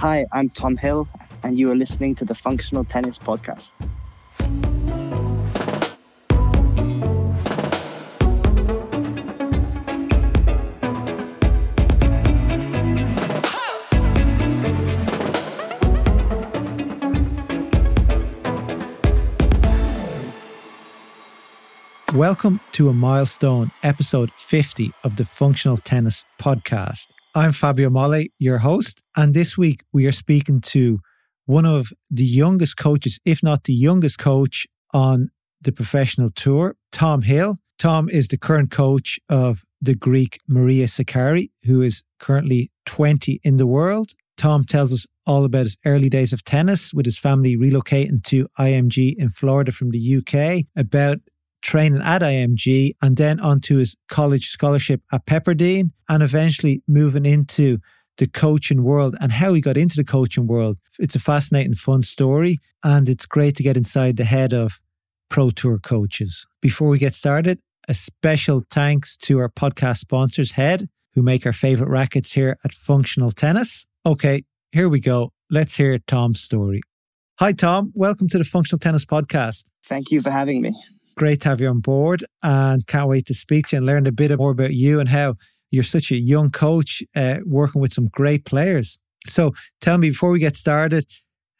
Hi, I'm Tom Hill, and you are listening to the Functional Tennis Podcast. Welcome to a milestone episode 50 of the Functional Tennis Podcast. I'm Fabio Molle, your host, and this week we are speaking to one of the youngest coaches, if not the youngest coach on the professional tour, Tom Hill. Tom is the current coach of the Greek Maria Sakkari, who is currently 20 in the world. Tom tells us all about his early days of tennis with his family relocating to IMG in Florida from the UK, about training at IMG and then onto his college scholarship at Pepperdine and eventually moving into the coaching world and how he got into the coaching world. It's a fascinating, fun story, and it's great to get inside the head of Pro Tour coaches. Before we get started, a special thanks to our podcast sponsors, Head, who make our favorite rackets here at Functional Tennis. Okay, here we go. Let's hear Tom's story. Hi, Tom. Welcome to the Functional Tennis Podcast. Thank you for having me great to have you on board and can't wait to speak to you and learn a bit more about you and how you're such a young coach uh, working with some great players. So tell me before we get started,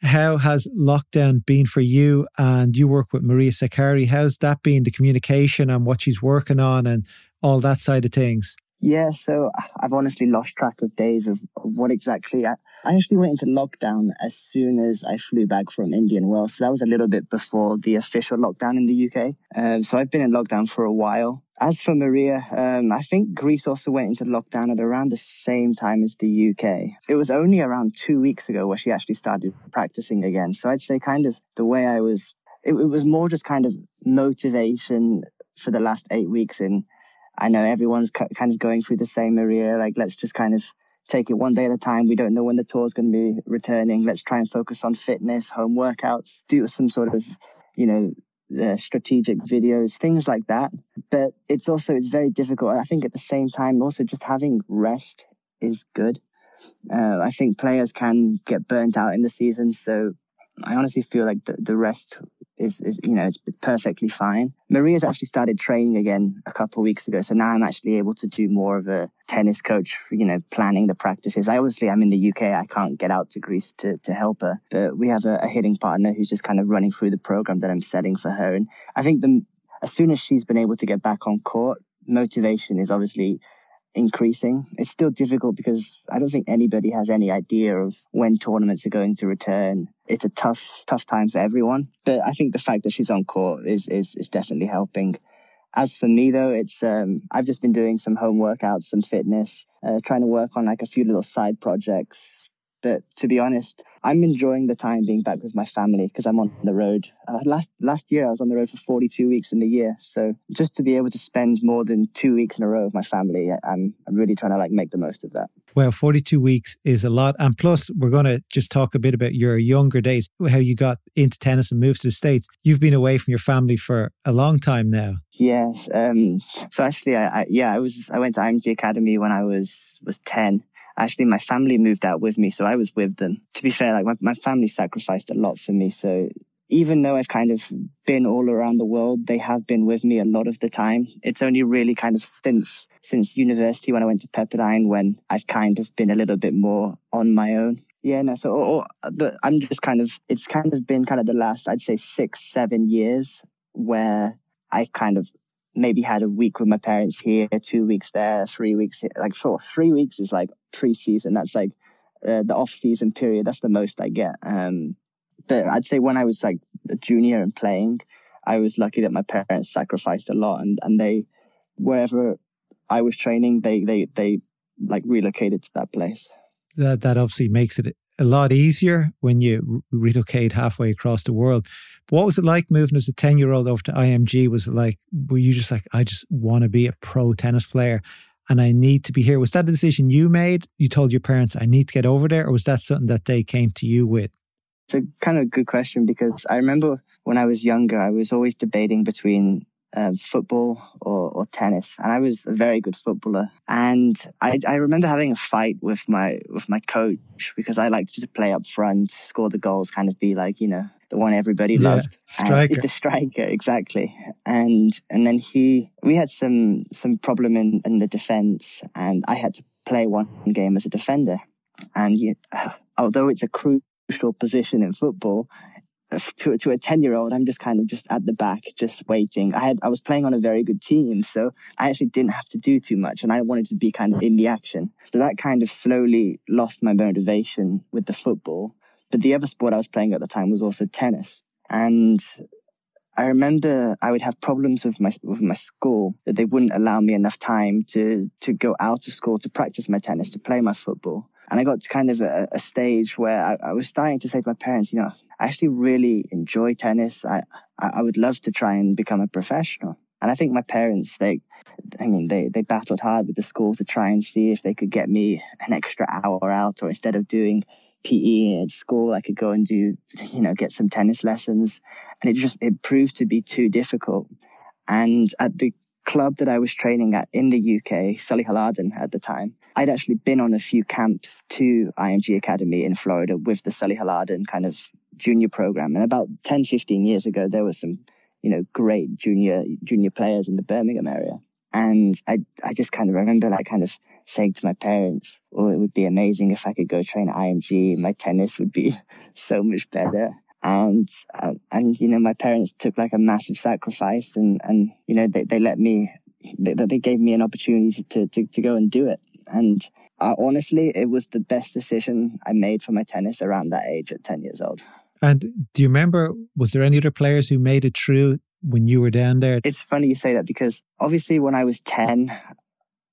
how has lockdown been for you? And you work with Maria Sakkari. How's that been, the communication and what she's working on and all that side of things? Yeah, so I've honestly lost track of days of, what exactly. I, actually went into lockdown as soon as I flew back from Indian Wells. So that was a little bit before the official lockdown in the UK. Um, so I've been in lockdown for a while. As for Maria, um, I think Greece also went into lockdown at around the same time as the UK. It was only around two weeks ago where she actually started practicing again. So I'd say kind of the way I was, it, it was more just kind of motivation for the last eight weeks in I know everyone's kind of going through the same area. Like, let's just kind of take it one day at a time. We don't know when the tour is going to be returning. Let's try and focus on fitness, home workouts, do some sort of, you know, uh, strategic videos, things like that. But it's also it's very difficult. I think at the same time, also just having rest is good. Uh, I think players can get burnt out in the season, so I honestly feel like the, the rest is, is, you know, it's perfectly fine. Maria's actually started training again a couple of weeks ago. So now I'm actually able to do more of a tennis coach, you know, planning the practices. I obviously, I'm in the UK. I can't get out to Greece to, to help her, but we have a, a hitting partner who's just kind of running through the program that I'm setting for her. And I think the, as soon as she's been able to get back on court, motivation is obviously increasing. It's still difficult because I don't think anybody has any idea of when tournaments are going to return. It's a tough, tough time for everyone. But I think the fact that she's on court is is, is definitely helping. As for me though, it's um, I've just been doing some home workouts, some fitness, uh, trying to work on like a few little side projects. But to be honest, I'm enjoying the time being back with my family because I'm on the road. Uh, last last year I was on the road for 42 weeks in the year, so just to be able to spend more than two weeks in a row with my family, I'm I'm really trying to like make the most of that. Well, 42 weeks is a lot, and plus we're going to just talk a bit about your younger days, how you got into tennis and moved to the states. You've been away from your family for a long time now. Yes. Um, so actually, I, I yeah I was I went to IMG Academy when I was was 10 actually my family moved out with me, so I was with them. To be fair, like my, my family sacrificed a lot for me. So even though I've kind of been all around the world, they have been with me a lot of the time. It's only really kind of since since university when I went to Pepperdine when I've kind of been a little bit more on my own. Yeah, no. So or, or, I'm just kind of it's kind of been kind of the last I'd say six seven years where I kind of maybe had a week with my parents here, two weeks there, three weeks here. Like for three weeks is like pre-season. That's like uh, the off-season period. That's the most I get. Um, but I'd say when I was like a junior and playing, I was lucky that my parents sacrificed a lot, and and they wherever I was training, they they they like relocated to that place. That that obviously makes it a lot easier when you relocate halfway across the world. But what was it like moving as a 10 year old over to IMG? Was it like, were you just like, I just want to be a pro tennis player and I need to be here? Was that a decision you made? You told your parents, I need to get over there? Or was that something that they came to you with? It's a kind of good question because I remember when I was younger, I was always debating between um, football or, or, tennis, and I was a very good footballer. And I, I, remember having a fight with my with my coach because I liked to play up front, score the goals, kind of be like you know the one everybody yeah, loved, striker. And the striker exactly. And and then he, we had some some problem in in the defense, and I had to play one game as a defender. And he, although it's a crucial position in football, to, to a 10 year old, I'm just kind of just at the back, just waiting. I had, I was playing on a very good team, so I actually didn't have to do too much and I wanted to be kind of in the action. So that kind of slowly lost my motivation with the football. But the other sport I was playing at the time was also tennis. And I remember I would have problems with my with my school that they wouldn't allow me enough time to to go out of school to practice my tennis, to play my football. And I got to kind of a, a stage where I, I, was starting to say to my parents, you know, I actually really enjoy tennis. I, I would love to try and become a professional. And I think my parents, they, I mean, they, they battled hard with the school to try and see if they could get me an extra hour out, or instead of doing PE at school, I could go and do, you know, get some tennis lessons. And it just, it proved to be too difficult. And at the club that I was training at in the UK, Solihull Arden at the time, I'd actually been on a few camps to IMG Academy in Florida with the Solihull Arden kind of junior program. And about 10, 15 years ago, there were some, you know, great junior junior players in the Birmingham area. And I, I just kind of remember like kind of saying to my parents, oh, it would be amazing if I could go train at IMG. My tennis would be so much better. And, uh, and, you know, my parents took like a massive sacrifice and, and, you know, they, they let me, they, they gave me an opportunity to, to, to go and do it. And uh, honestly, it was the best decision I made for my tennis around that age at 10 years old. And do you remember, was there any other players who made it through when you were down there? It's funny you say that because obviously when I was 10,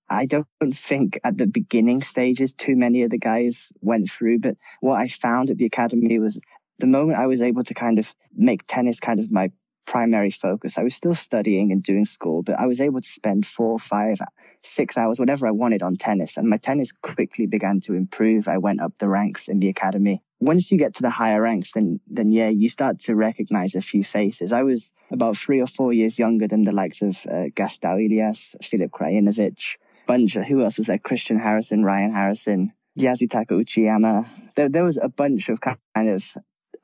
I don't think at the beginning stages too many of the guys went through. But what I found at the academy was the moment I was able to kind of make tennis kind of my primary focus, I was still studying and doing school, but I was able to spend four, or five, six hours, whatever I wanted on tennis. And my tennis quickly began to improve. I went up the ranks in the academy once you get to the higher ranks, then then yeah, you start to recognize a few faces. I was about three or four years younger than the likes of uh, Gastão Elias, Filip Krajinovic, bunch. Of, who else was there? Christian Harrison, Ryan Harrison, Yasutaka Uchiyama. There, there was a bunch of kind of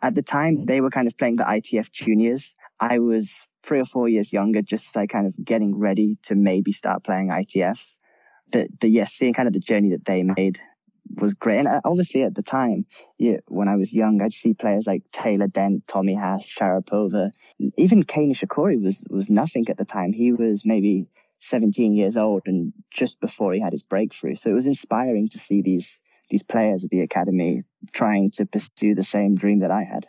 at the time they were kind of playing the ITF juniors. I was three or four years younger, just like kind of getting ready to maybe start playing ITFs. But, but yes, yeah, seeing kind of the journey that they made was great. And uh, obviously at the time, yeah, when I was young, I'd see players like Taylor Dent, Tommy Haas, Sharapova, even Kei Nishikori was, was nothing at the time. He was maybe 17 years old and just before he had his breakthrough. So it was inspiring to see these, these players at the academy trying to pursue the same dream that I had.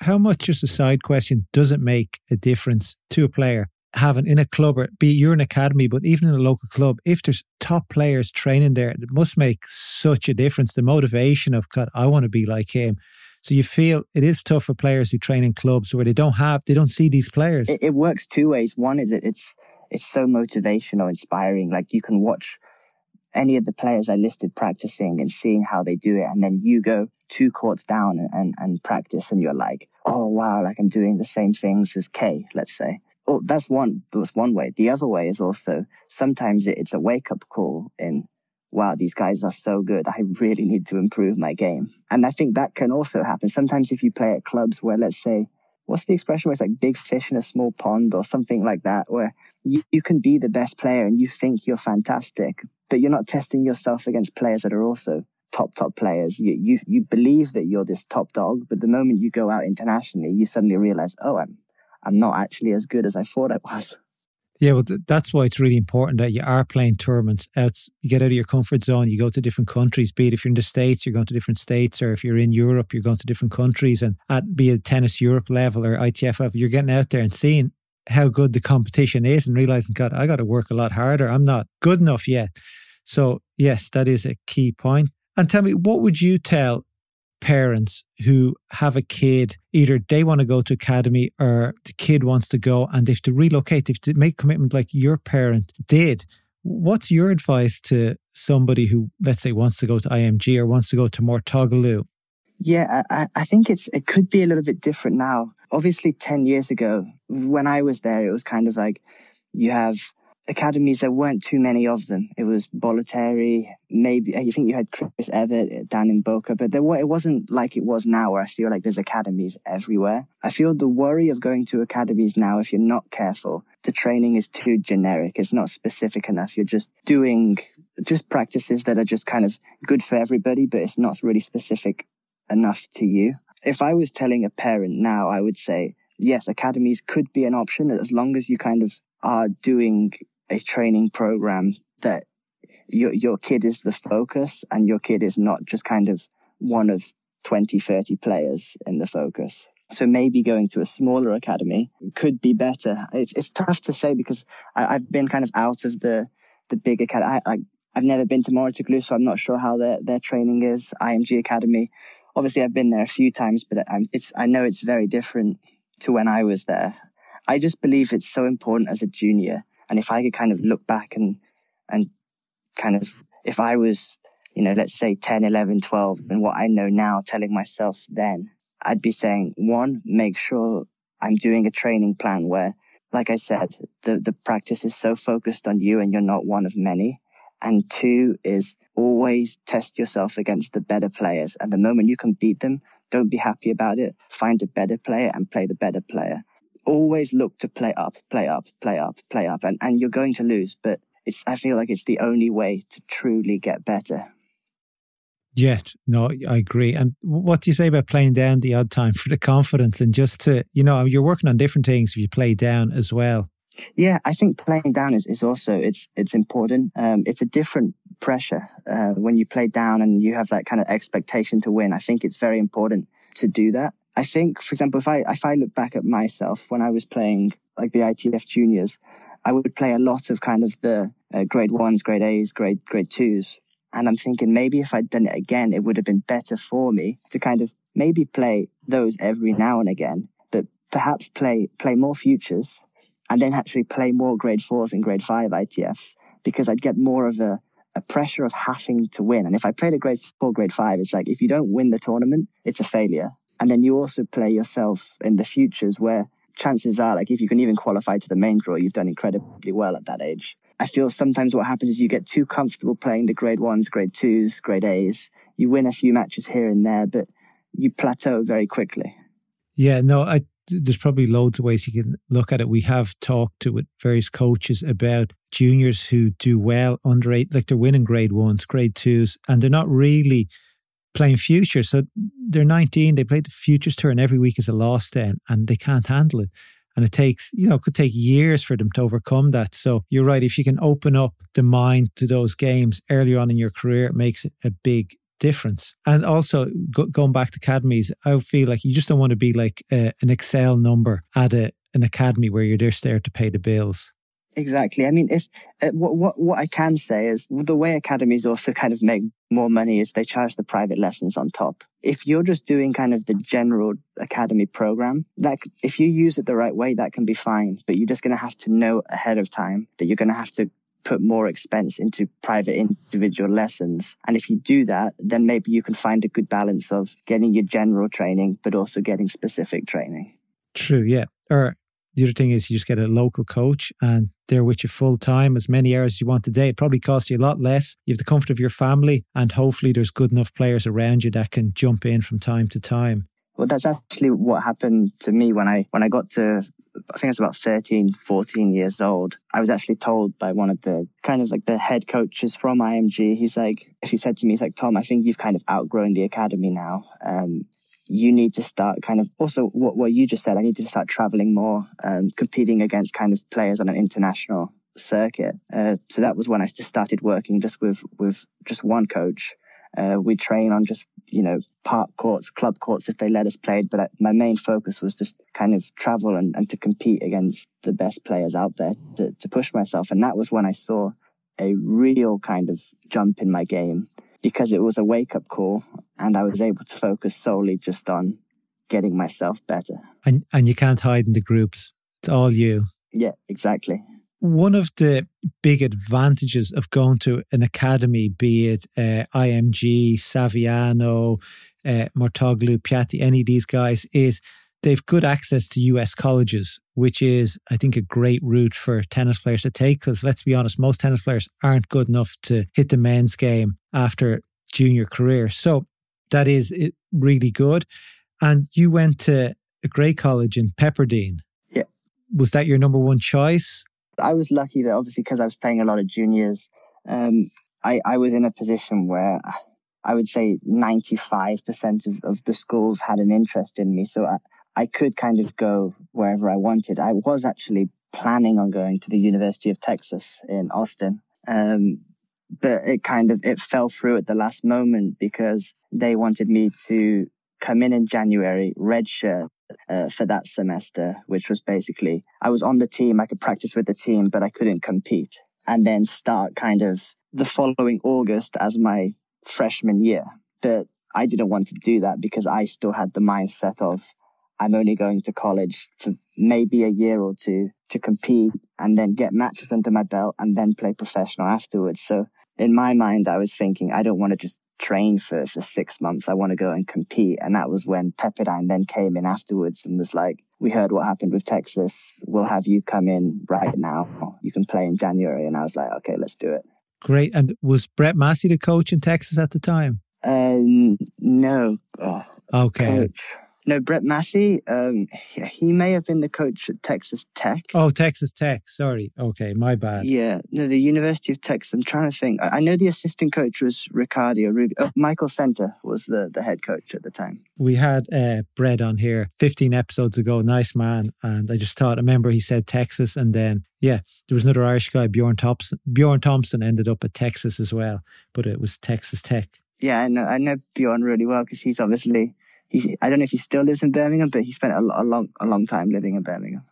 How much, just a side question, does it make a difference to a player having in a club or be you're an academy, but even in a local club, if there's top players training there, it must make such a difference. The motivation of God, I want to be like him. So you feel it is tough for players who train in clubs where they don't have, they don't see these players. It, it works two ways. One is that it's it's so motivational, inspiring. Like you can watch any of the players I listed practicing and seeing how they do it, and then you go two courts down and, and, and practice, and you're like, oh wow, like I'm doing the same things as K, let's say oh, that's one that's one way. The other way is also sometimes it's a wake up call in wow, these guys are so good. I really need to improve my game. And I think that can also happen. Sometimes if you play at clubs where let's say what's the expression where it's like big fish in a small pond or something like that, where you, you can be the best player and you think you're fantastic, but you're not testing yourself against players that are also top top players. You you you believe that you're this top dog, but the moment you go out internationally, you suddenly realize, oh, I'm I'm not actually as good as I thought I was. Yeah, well, th- that's why it's really important that you are playing tournaments. Else, you get out of your comfort zone. You go to different countries. Be it if you're in the states, you're going to different states, or if you're in Europe, you're going to different countries. And at be it tennis Europe level or ITF level, you're getting out there and seeing how good the competition is, and realizing, God, I got to work a lot harder. I'm not good enough yet. So yes, that is a key point. And tell me, what would you tell parents who have a kid, either they want to go to academy or the kid wants to go and they have to relocate, they have to make commitment like your parent did. What's your advice to somebody who, let's say, wants to go to IMG or wants to go to More Mouratoglou? Yeah, I, I think it's it could be a little bit different now. Obviously, ten years ago, when I was there, it was kind of like You have academies, there weren't too many of them. It was Bollettieri, maybe, uh, I think you had Chris Evert uh, down in Boca, but there were, it wasn't like it was now where I feel like there's academies everywhere. I feel the worry of going to academies now, if you're not careful, the training is too generic. It's not specific enough. You're just doing just practices that are just kind of good for everybody, but it's not really specific enough to you. If I was telling a parent now, I would say, yes, academies could be an option as long as you kind of are doing a training program that your your kid is the focus and your kid is not just kind of one of 20 30 players in the focus. So maybe going to a smaller academy could be better. It's, it's tough to say because I, have been kind of out of the the big academy I, I, i've never been to Mouratoglou so i'm not sure how their their training is. Img academy obviously i've been there a few times but I'm, it's i know it's very different to when i was there. I just believe it's so important as a junior and if I could kind of look back and, and kind of, if I was, you know, let's say 10, 11, 12, and what I know now telling myself then, I'd be saying, one, make sure I'm doing a training plan where, like I said, the, the practice is so focused on you and you're not one of many. And two is always test yourself against the better players. And the moment you can beat them, don't be happy about it. Find a better player and play the better player always look to play up, play up, play up, play up, and, and you're going to lose. But it's I feel like it's the only way to truly get better. Yet, no, I agree. And what do you say about playing down the odd time for the confidence and just to, you know, you're working on different things if you play down as well. Yeah, I think playing down is, is also it's it's important. Um, it's a different pressure uh, when you play down and you have that kind of expectation to win. I think it's very important to do that. I think, for example, if I if I look back at myself when I was playing like the ITF juniors, I would play a lot of kind of the uh, grade ones, grade A's, grade grade twos, and I'm thinking maybe if I'd done it again, it would have been better for me to kind of maybe play those every now and again, but perhaps play play more futures, and then actually play more grade fours and grade five ITFs because I'd get more of a a pressure of having to win. And if I played a grade four, grade five, it's like if you don't win the tournament, it's a failure. And then you also play yourself in the futures where chances are, like if you can even qualify to the main draw, you've done incredibly well at that age. I feel sometimes what happens is you get too comfortable playing the grade ones, grade twos, grade A's. You win a few matches here and there, but you plateau very quickly. Yeah, no, I, there's probably loads of ways you can look at it. We have talked to with various coaches about juniors who do well under eight, like they're winning grade ones, grade twos, and they're not really playing futures. So they're 19, they play the futures tour, and every week is a loss then, and they can't handle it. And it takes, you know, it could take years for them to overcome that. So you're right. If you can open up the mind to those games earlier on in your career, it makes a big difference. And also go, going back to academies, I feel like you just don't want to be like a, an Excel number at a, an academy where you're just there to pay the bills. Exactly. I mean, if uh, what what what I can say is the way academies also kind of make more money is they charge the private lessons on top. If you're just doing kind of the general academy program, that if you use it the right way, that can be fine. But you're just going to have to know ahead of time that you're going to have to put more expense into private individual lessons. And if you do that, then maybe you can find a good balance of getting your general training, but also getting specific training. True. Yeah. Or the other thing is you just get a local coach and they're with you full time, as many hours as you want a day. It probably costs you a lot less. You have the comfort of your family, and hopefully there's good enough players around you that can jump in from time to time. Well, that's actually what happened to me when I when I got to I think I was about 13, 14 years old. I was actually told by one of the kind of like the head coaches from IMG. He's like, he said to me, he's like, Tom, I think you've kind of outgrown the academy now. Um, you need to start kind of also what, what you just said. I need to start traveling more, um, competing against kind of players on an international circuit. Uh, so that was when I just started working just with with just one coach. Uh, we train on just you know park courts, club courts if they let us play. But I, my main focus was just kind of travel and, and to compete against the best players out there to, to push myself. And that was when I saw a real kind of jump in my game because it was a wake up call and I was able to focus solely just on getting myself better. And and you can't hide in the groups. It's all you. Yeah, exactly. One of the big advantages of going to an academy, be it uh, IMG, Saviano, uh, Mouratoglou, Piatti, any of these guys, is they've good access to US colleges, which is, I think, a great route for tennis players to take. Because let's be honest, most tennis players aren't good enough to hit the men's game after junior career. So that is really good. And you went to a great college in Pepperdine. Yeah. Was that your number one choice? I was lucky that obviously because I was playing a lot of juniors, um, I, I was in a position where I would say 95% of, of the schools had an interest in me. So I, I could kind of go wherever I wanted. I was actually planning on going to the University of Texas in Austin. Um, but it kind of it fell through at the last moment because they wanted me to come in in January, redshirt uh, for that semester, which was basically I was on the team, I could practice with the team, but I couldn't compete, and then start kind of the following August as my freshman year. But I didn't want to do that because I still had the mindset of I'm only going to college for maybe a year or two to compete and then get matches under my belt and then play professional afterwards. So in my mind, I was thinking, I don't want to just train for, for six months. I want to go and compete. And that was when Pepperdine then came in afterwards and was like, we heard what happened with Texas. We'll have you come in right now. You can play in January. And I was like, okay, let's do it. Great. And was Brett Massey the coach in Texas at the time? Um, no. Oh, okay. Coach. No, Brett Massey. Um, he may have been the coach at Texas Tech. Oh, Texas Tech. Sorry. Okay, my bad. Yeah, no, the University of Texas. I'm trying to think. I know the assistant coach was Ricardo Rubio. Oh, Michael Center was the the head coach at the time. We had uh, Brett on here 15 episodes ago. Nice man, and I just thought. I remember he said Texas, and then yeah, there was another Irish guy, Bjorn Thompson. Bjorn Thompson ended up at Texas as well, but it was Texas Tech. Yeah, I know. I know Bjorn really well because he's obviously he, I don't know if he still lives in Birmingham, but he spent a, a long, a long time living in Birmingham.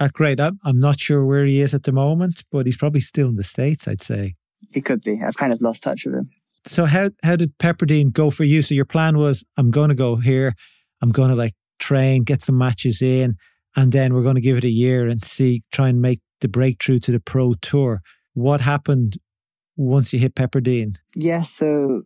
Uh, great. I'm, I'm not sure where he is at the moment, but he's probably still in the States, I'd say. He could be. I've kind of lost touch with him. So how, how did Pepperdine go for you? So your plan was, I'm going to go here. I'm going to like train, get some matches in, and then we're going to give it a year and see, try and make the breakthrough to the pro tour. What happened once you hit Pepperdine? Yeah, so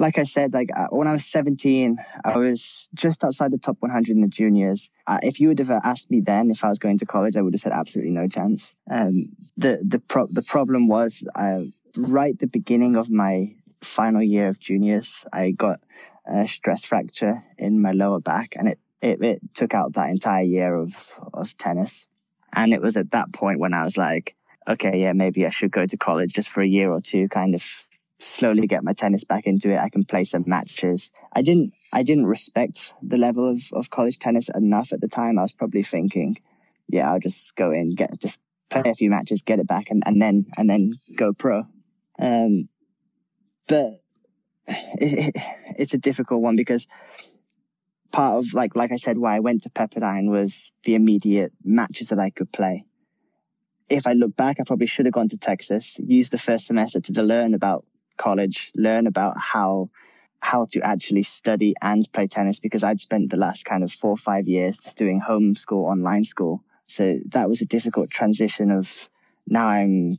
like I said, like uh, when I was 17, I was just outside the top 100 in the juniors. Uh, if you would have asked me then if I was going to college, I would have said absolutely no chance. Um, the the pro- the problem was uh, right the beginning of my final year of juniors, I got a stress fracture in my lower back, and it it, it took out that entire year of of tennis. And it was at that point when I was like, okay, yeah, maybe I should go to college just for a year or two, kind of slowly get my tennis back into it. I can play some matches. I didn't I didn't respect the level of, of college tennis enough at the time. I was probably thinking, yeah, I'll just go in, get just play a few matches, get it back and, and then and then go pro. Um, but it, it, it's a difficult one because part of like like I said why I went to Pepperdine was the immediate matches that I could play. If I look back, I probably should have gone to Texas, used the first semester to learn about college, learn about how how to actually study and play tennis because I'd spent the last kind of four or five years just doing homeschool, online school. So that was a difficult transition of now I'm,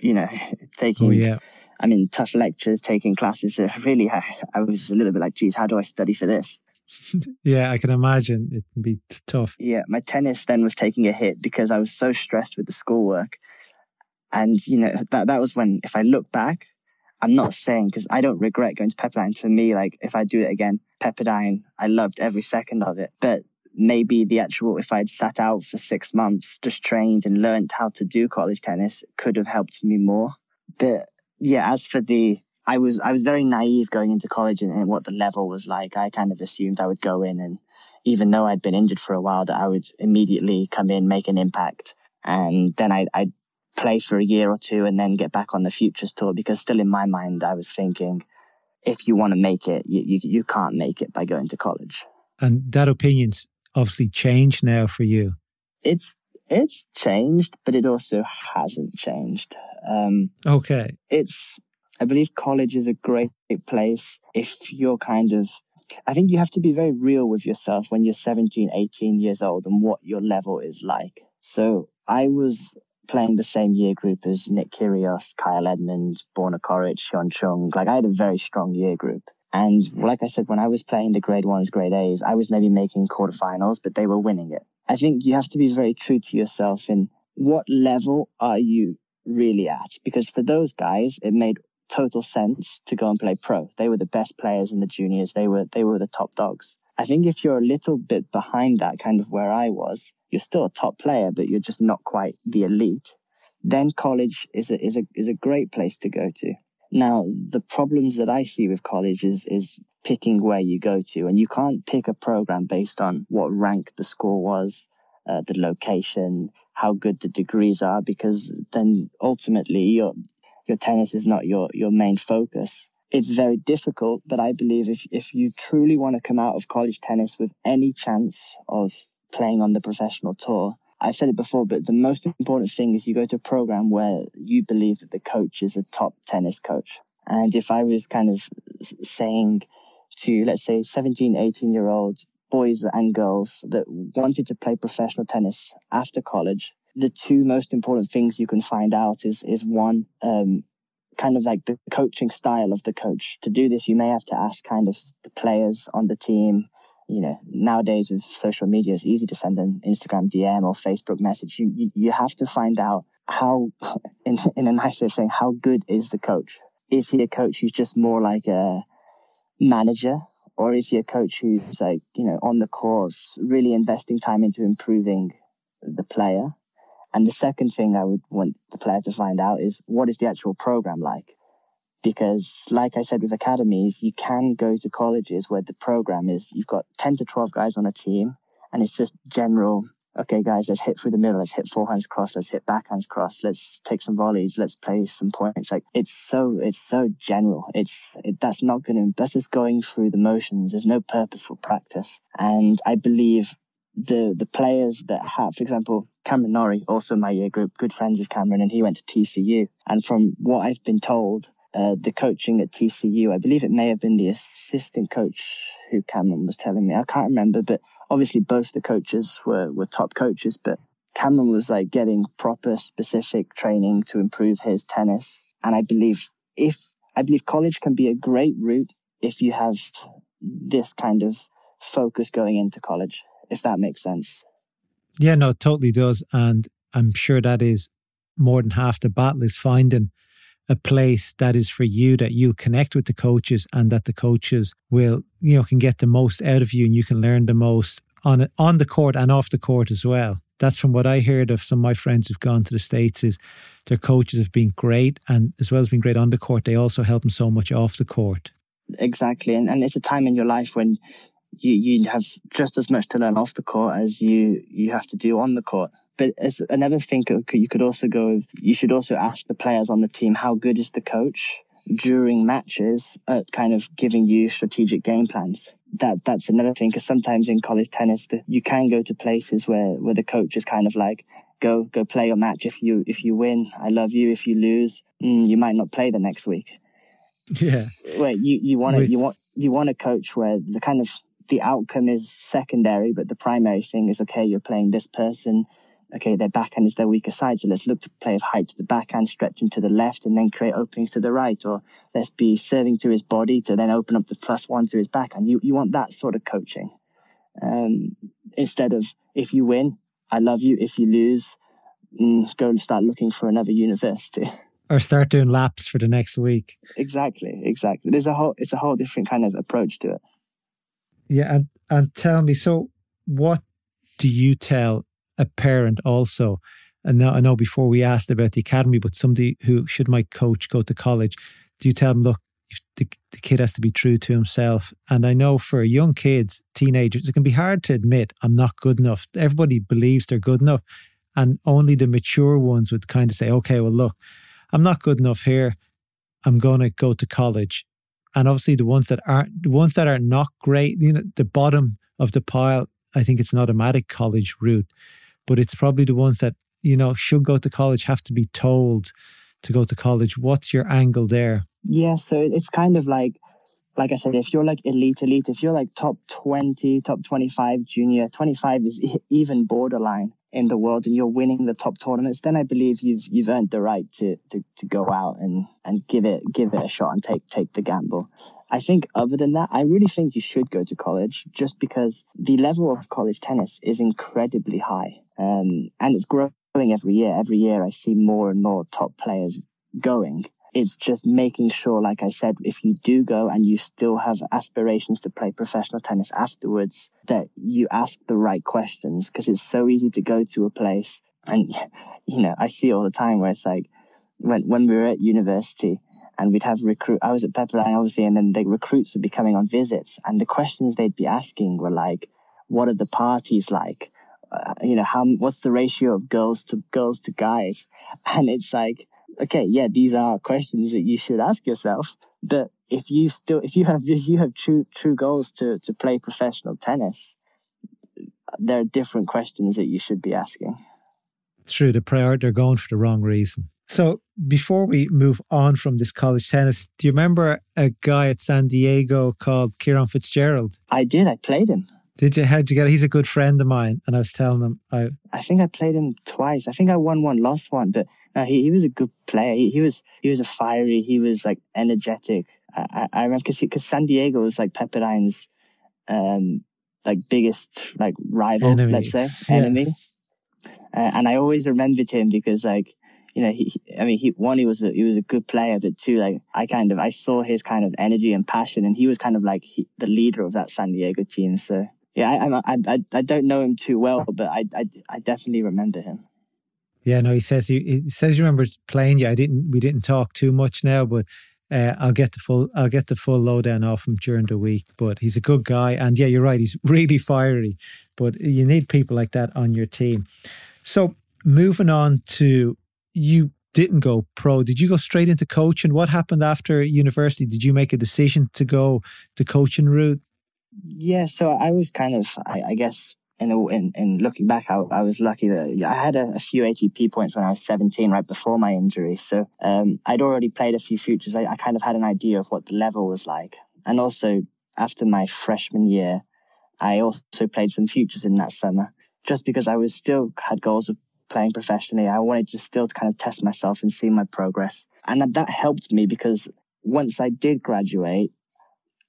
you know, taking, oh, yeah. I mean, tough lectures, taking classes. So really, I, I was a little bit like, geez, how do I study for this? yeah, I can imagine it can be tough. Yeah, my tennis then was taking a hit because I was so stressed with the schoolwork. And, you know, that, that was when, if I look back, I'm not saying because I don't regret going to Pepperdine. For me, like if I do it again, Pepperdine, I loved every second of it. But maybe the actual, if I'd sat out for six months, just trained and learned how to do college tennis, could have helped me more. But yeah, as for the, I was I was very naive going into college and, and what the level was like. I kind of assumed I would go in and even though I'd been injured for a while, that I would immediately come in, make an impact, and then I, I'd play for a year or two and then get back on the futures tour because still in my mind I was thinking if you want to make it you, you, you can't make it by going to college. And that opinion's obviously changed now for you. It's it's changed but it also hasn't changed. Um, okay. it's i believe college is a great place if you're kind of I think you have to be very real with yourself when you're 17, 18 years old and what your level is like. So I was playing the same year group as Nick Kyrgios, Kyle Edmund, Borna Coric, Hyun Chung. Like I had a very strong year group. And mm-hmm. like I said, when I was playing the grade ones, grade A's, I was maybe making quarterfinals, but they were winning it. I think you have to be very true to yourself in what level are you really at? Because for those guys, it made total sense to go and play pro. They were the best players in the juniors. They were they were the top dogs. I think if you're a little bit behind that kind of where I was, you're still a top player, but you're just not quite the elite. Then college is a is a is a great place to go to. Now, the problems that I see with college is, is picking where you go to, and you can't pick a program based on what rank the score was, uh, the location, how good the degrees are, because then ultimately your your tennis is not your your main focus. It's very difficult, but I believe if if you truly want to come out of college tennis with any chance of playing on the professional tour, I've said it before, but the most important thing is you go to a program where you believe that the coach is a top tennis coach. And if I was kind of saying to, let's say, 17, 18 year old boys and girls that wanted to play professional tennis after college, the two most important things you can find out is, is one, um, kind of like the coaching style of the coach. To do this, you may have to ask kind of the players on the team, you know, nowadays with social media, it's easy to send an Instagram DM or Facebook message. You, you, you have to find out how, in, in a nice way of saying, how good is the coach? Is he a coach who's just more like a manager? Or is he a coach who's like, you know, on the course, really investing time into improving the player? And the second thing I would want the player to find out is what is the actual program like? Because like I said with academies, you can go to colleges where the program is you've got 10 to 12 guys on a team and it's just general. Okay, guys, let's hit through the middle. Let's hit forehands cross. Let's hit backhands cross. Let's take some volleys. Let's play some points. Like it's so, it's so general. It's, it, that's not to, that's just going through the motions. There's no purposeful practice. And I believe the, the players that have, for example, Cameron Norrie, also my year group, good friends with Cameron, and he went to TCU. And from what I've been told, uh, the coaching at TCU. I believe it may have been the assistant coach who Cameron was telling me. I can't remember, but obviously both the coaches were, were top coaches, but Cameron was like getting proper specific training to improve his tennis. And I believe if, I believe college can be a great route if you have this kind of focus going into college, if that makes sense. Yeah, no, totally does. And I'm sure that is more than half the battle is finding a place that is for you that you'll connect with the coaches and that the coaches will you know can get the most out of you and you can learn the most on on the court and off the court as well that's from what I heard of some of my friends who've gone to the States is their coaches have been great and as well as being great on the court, they also help them so much off the court. Exactly. And and it's a time in your life when you, you have just as much to learn off the court as you, you have to do on the court. But as another thing, you could also go, you should also ask the players on the team, how good is the coach during matches at kind of giving you strategic game plans? That That's another thing, because sometimes in college tennis, you can go to places where, where the coach is kind of like, go, go play your match. If you, if you win, I love you. If you lose, mm, you might not play the next week. Yeah. Where you, you want to, you want, you want a coach where the kind of, the outcome is secondary, but the primary thing is, okay, you're playing this person okay, their backhand is their weaker side. So let's look to play of height to the backhand, stretching to the left, and then create openings to the right. Or let's be serving to his body to then open up the plus one to his backhand. You, you want that sort of coaching. Um, instead of if you win, I love you. If you lose, mm, go and start looking for another university. Or start doing laps for the next week. Exactly, exactly. There's a whole, it's a whole different kind of approach to it. Yeah, and and tell me, so what do you tell a parent also. And now I know before we asked about the academy, but somebody who should my coach go to college, do you tell them, look, the, the kid has to be true to himself. And I know for young kids, teenagers, it can be hard to admit I'm not good enough. Everybody believes they're good enough. And only the mature ones would kind of say, okay, well, look, I'm not good enough here. I'm going to go to college. And obviously, the ones that aren't, the ones that are not great, you know, the bottom of the pile, I think it's an automatic college route but it's probably the ones that, you know, should go to college have to be told to go to college. What's your angle there? Yeah, so it's kind of like, like I said, if you're like elite, elite, if you're like top 20, top 25 junior, 25 is even borderline in the world and you're winning the top tournaments, then I believe you've you've earned the right to to, to go out and, and give it give it a shot and take take the gamble. I think other than that, I really think you should go to college just because the level of college tennis is incredibly high. Um, and it's growing every year. Every year I see more and more top players going. It's just making sure, like I said, if you do go and you still have aspirations to play professional tennis afterwards, that you ask the right questions because it's so easy to go to a place and, you know, I see all the time where it's like when, when we were at university, and we'd have recruit. I was at Pepperdine, obviously, and then the recruits would be coming on visits, and the questions they'd be asking were like, "What are the parties like? Uh, you know, how what's the ratio of girls to girls to guys?" And it's like, okay, yeah, these are questions that you should ask yourself. But if you still, if you have, if you have true true goals to to play professional tennis, there are different questions that you should be asking. True, the priority they're going for the wrong reason. So before we move on from this college tennis, do you remember a guy at San Diego called Kieran Fitzgerald? I did. I played him. Did you? How'd you get? It? He's a good friend of mine, and I was telling him I. I think I played him twice. I think I won one, lost one, but no, he, he was a good player. He, he was he was a fiery. He was like energetic. I, I, I remember because because San Diego was like Pepperdine's, um, like biggest like rival, enemy. let's say yeah. enemy. Uh, and I always remembered him because like you know, he, I mean, he, one, he was a, he was a good player, but two, like, I kind of, I saw his kind of energy and passion, and he was kind of like he, the leader of that San Diego team. So, yeah, I, I, I, I don't know him too well, but I, I, I definitely remember him. Yeah, no, he says he, he says he remembers playing you. I didn't, we didn't talk too much now, but uh, I'll get the full, I'll get the full lowdown off him during the week. But he's a good guy, and yeah, you're right, he's really fiery. But you need people like that on your team. So moving on to you didn't go pro. Did you go straight into coaching? What happened after university? Did you make a decision to go the coaching route? Yeah, so I was kind of, I, I guess, in, a, in, in looking back, I, I was lucky that I had a, a, few ATP points when I was 17, right before my injury. So um, I'd already played a few futures. I, I kind of had an idea of what the level was like. And also, after my freshman year, I also played some futures in that summer, just because I was still had goals of playing professionally. I wanted to still kind of test myself and see my progress. And that, that helped me because once I did graduate,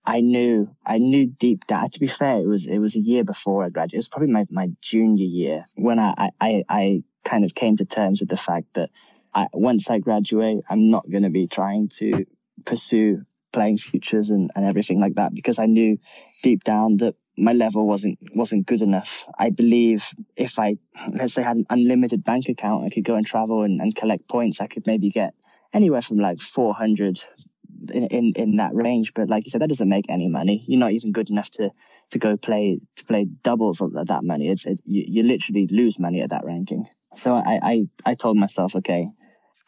I knew, I knew deep down, to be fair, it was, it was a year before I graduated. It was probably my, my junior year when I, I, I kind of came to terms with the fact that I, once I graduate, I'm not going to be trying to pursue playing futures and, and everything like that because I knew deep down that my level wasn't wasn't good enough. I believe if I let's say I had an unlimited bank account, I could go and travel and, and collect points. I could maybe get anywhere from like 400 in, in in that range. But like you said, that doesn't make any money. You're not even good enough to to go play to play doubles at that money. It's it, you, you literally lose money at that ranking. So I I I told myself, okay,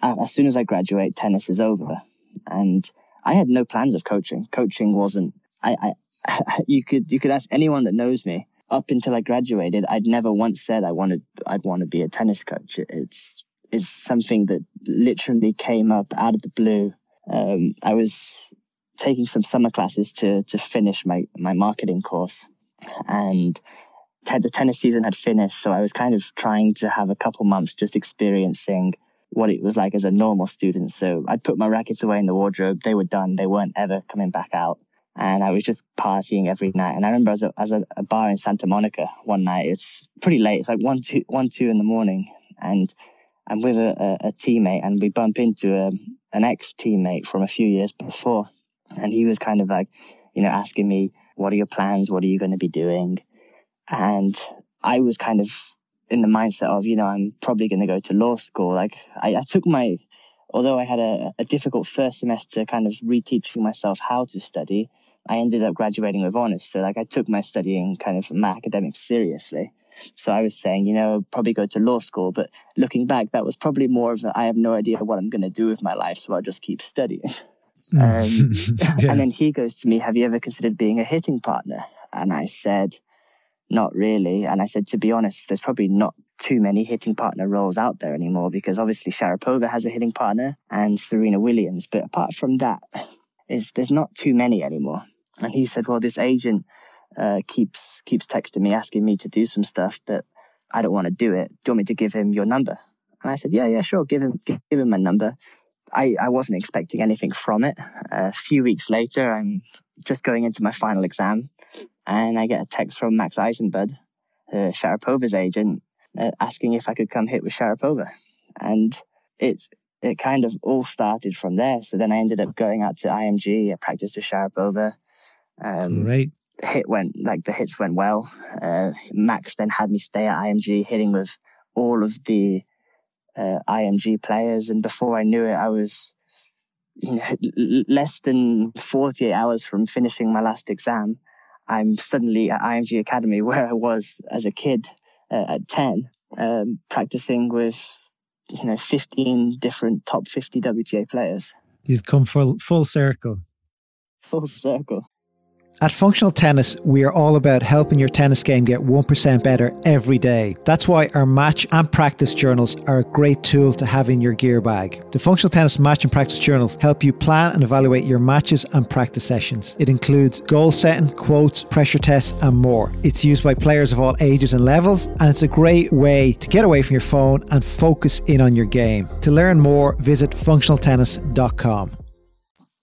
as soon as I graduate, tennis is over, and I had no plans of coaching. Coaching wasn't. I, I you could you could ask anyone that knows me. Up until I graduated, I'd never once said I wanted I'd want to be a tennis coach. It's it's something that literally came up out of the blue. Um, I was taking some summer classes to to finish my my marketing course, and the tennis season had finished. So I was kind of trying to have a couple months just experiencing what it was like as a normal student. So I'd put my rackets away in the wardrobe. They were done. They weren't ever coming back out and I was just partying every night. And I remember as a, as a, a, bar in Santa Monica one night, it's pretty late. It's like one, two, one, two in the morning. And I'm with a, a, a teammate and we bump into a, an ex teammate from a few years before. And he was kind of like, you know, asking me, what are your plans? What are you going to be doing? And I was kind of in the mindset of, you know, I'm probably going to go to law school. Like I, I took my, although I had a, a difficult first semester kind of reteaching myself how to study, I ended up graduating with honors. So like I took my studying kind of my academics seriously. So I was saying, you know, probably go to law school. But looking back, that was probably more of a, I have no idea what I'm going to do with my life. So I'll just keep studying. Um, yeah. And then he goes to me, have you ever considered being a hitting partner? And I said, not really. And I said, to be honest, there's probably not too many hitting partner roles out there anymore because obviously Sharapova has a hitting partner and Serena Williams. But apart from that, there's not too many anymore. And he said, well, this agent uh, keeps keeps texting me asking me to do some stuff that I don't want to do it. Do you want me to give him your number? And I said, yeah, yeah, sure. Give him give, him my number. I, I wasn't expecting anything from it. a few weeks later, I'm just going into my final exam, and I get a text from Max Eisenbud, uh, Sharapova's agent, uh, asking if I could come hit with Sharapova, and it's it kind of all started from there. So then I ended up going out to IMG. I practiced with Sharapova. Um. Hit went like the hits went well. Uh, Max then had me stay at IMG, hitting with all of the uh, IMG players, and before I knew it, I was you know less than 48 hours from finishing my last exam. I'm suddenly at IMG Academy where I was as a kid uh, at 10, um, practicing with you know 15 different top 50 WTA players. You've come full full circle. Full circle. At Functional Tennis, we are all about helping your tennis game get 1% better every day. That's why our match and practice journals are a great tool to have in your gear bag. The Functional Tennis match and practice journals help you plan and evaluate your matches and practice sessions. It includes goal setting, quotes, pressure tests, and more. It's used by players of all ages and levels, and it's a great way to get away from your phone and focus in on your game. To learn more, visit functionaltennis.com.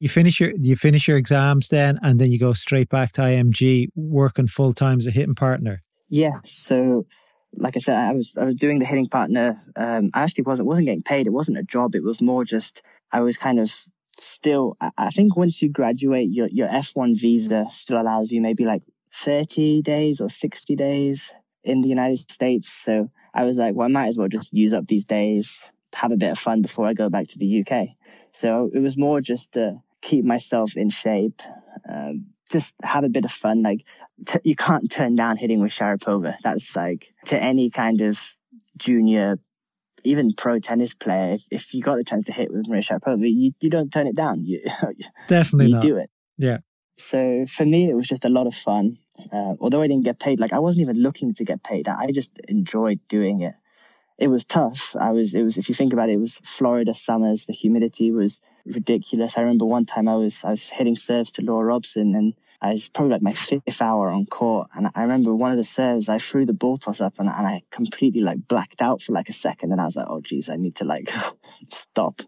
You finish your you finish your exams then, and then you go straight back to IMG, working full time as a hitting partner. Yeah. So, like I said, I was I was doing the hitting partner. Um, I actually wasn't wasn't getting paid. It wasn't a job. It was more just I was kind of still. I think once you graduate, your your F1 visa still allows you maybe like 30 days or 60 days in the United States. So I was like, well, I might as well just use up these days, have a bit of fun before I go back to the UK. So it was more just uh, keep myself in shape, um, just have a bit of fun. Like t- you can't turn down hitting with Sharapova. That's like to any kind of junior, even pro tennis player. If, if you got the chance to hit with Maria Sharapova, you, you don't turn it down. You definitely you not. do it. Yeah. So for me, it was just a lot of fun. Uh, although I didn't get paid, like I wasn't even looking to get paid. I just enjoyed doing it it was tough. I was, it was, if you think about it, it was Florida summers. The humidity was ridiculous. I remember one time I was, I was hitting serves to Laura Robson and I was probably like my fifth hour on court. And I remember one of the serves, I threw the ball toss up and, and I completely like blacked out for like a second. And I was like, oh, geez, I need to like stop.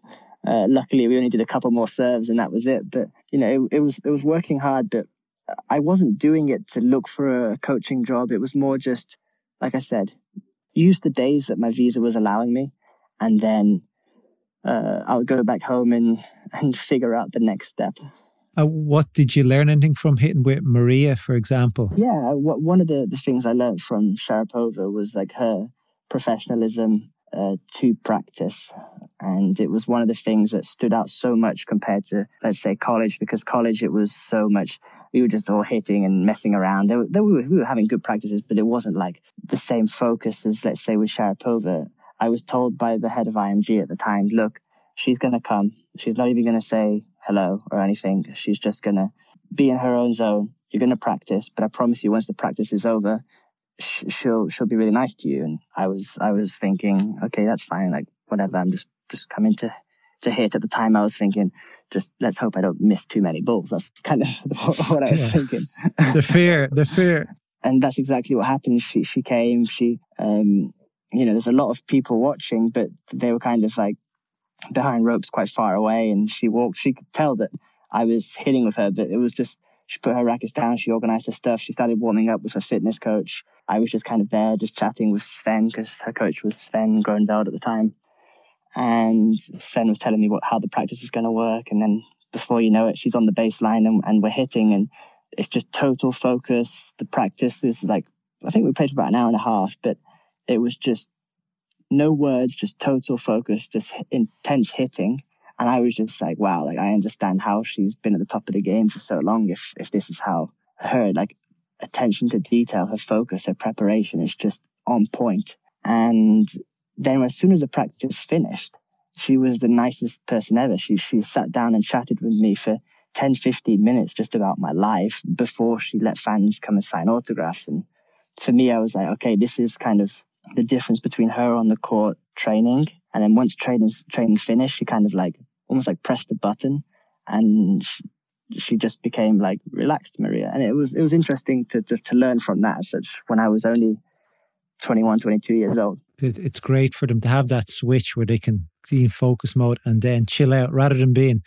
Uh, luckily, we only did a couple more serves and that was it. But, you know, it, it was, it was working hard, but I wasn't doing it to look for a coaching job. It was more just, like I said, use the days that my visa was allowing me, and then uh, I would go back home and and figure out the next step. Uh, what did you learn anything from hitting with Maria, for example? Yeah, what, one of the, the things I learned from Sharapova was like her professionalism uh, to practice. And it was one of the things that stood out so much compared to, let's say, college, because college, it was so much we were just all hitting and messing around. There, there we, were, we were having good practices, but it wasn't like the same focus as, let's say, with Sharapova. I was told by the head of IMG at the time, look, she's going to come. She's not even going to say hello or anything. She's just going to be in her own zone. You're going to practice, but I promise you, once the practice is over, she'll she'll be really nice to you. And I was I was thinking, okay, that's fine. Like whatever. I'm just just coming to to hit. At the time, I was thinking, just let's hope I don't miss too many balls. That's kind of what I was yeah. thinking. the fear, the fear. And that's exactly what happened. She she came. She um, you know, there's a lot of people watching, but they were kind of like behind ropes, quite far away. And she walked. She could tell that I was hitting with her, but it was just she put her rackets down. She organized her stuff. She started warming up with her fitness coach. I was just kind of there, just chatting with Sven because her coach was Sven Groeneveld at the time. And Sven was telling me what how the practice is going to work. And then before you know it, she's on the baseline and, and we're hitting. And it's just total focus. The practice is like, I think we played for about an hour and a half, but it was just no words, just total focus, just intense hitting. And I was just like, wow, like I understand how she's been at the top of the game for so long. If if this is how her like attention to detail, her focus, her preparation is just on point. And then as soon as the practice finished, she was the nicest person ever. She, she sat down and chatted with me for 10, 15 minutes just about my life before she let fans come and sign autographs. And for me, I was like, okay, this is kind of the difference between her on the court training. And then once training, training finished, she kind of like almost like pressed the button and she, just became like relaxed Maria. And it was, it was interesting to, to, to learn from that such when I was only 21, 22 years old it's great for them to have that switch where they can see in focus mode and then chill out rather than being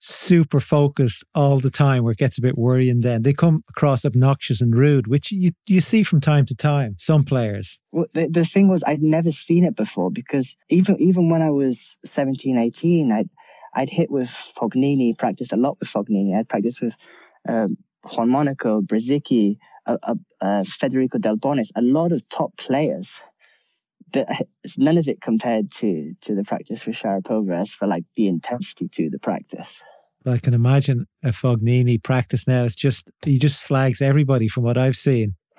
super focused all the time where it gets a bit worrying then. They come across obnoxious and rude, which you, you see from time to time, some players. Well, the, the thing was, I'd never seen it before because even even when I was 17, 18, I'd, I'd hit with Fognini, practiced a lot with Fognini. I'd practiced with um, Juan Monaco, Brzezicki, uh, uh, uh, Federico Del Bonis, a lot of top players. But none of it compared to to the practice with Sharapova as for like the intensity to the practice. I can imagine a Fognini practice now. It's just he just slags everybody from what I've seen.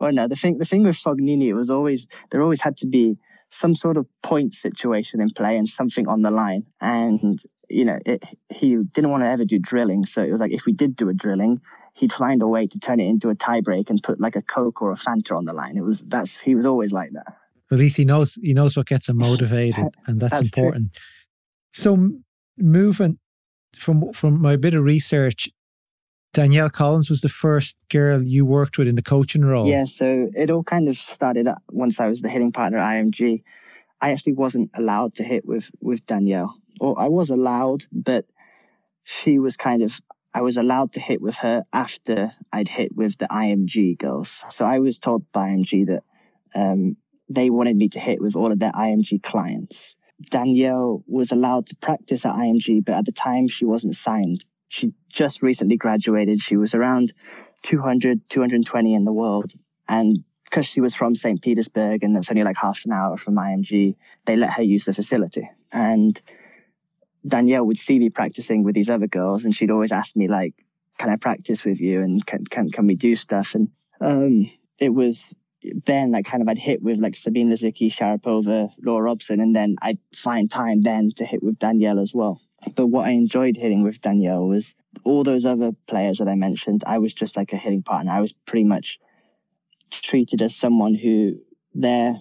well, no, the thing the thing with Fognini, it was always there always had to be some sort of point situation in play and something on the line. And you know, it, he didn't want to ever do drilling, so it was like if we did do a drilling, he'd find a way to turn it into a tiebreak and put like a Coke or a Fanta on the line. It was that's he was always like that. At least he knows he knows what gets him motivated, and that's, that's important. True. So moving from from my bit of research, Danielle Collins was the first girl you worked with in the coaching role. Yeah, so it all kind of started once I was the hitting partner at IMG. I actually wasn't allowed to hit with with Danielle, or I was allowed, but she was kind of I was allowed to hit with her after I'd hit with the IMG girls. So I was told by IMG that um, they wanted me to hit with all of their IMG clients. Danielle was allowed to practice at IMG, but at the time she wasn't signed. She just recently graduated. She was around 200, 220 in the world. And because she was from St. Petersburg and it's only like half an hour from IMG, they let her use the facility. And Danielle would see me practicing with these other girls, and she'd always ask me like, "Can I practice with you? And can can can we do stuff?" And um, it was then like kind of I'd hit with like Sabine Lisicki, Sharapova, Laura Robson, and then I'd find time then to hit with Danielle as well. But what I enjoyed hitting with Danielle was all those other players that I mentioned. I was just like a hitting partner. I was pretty much treated as someone who there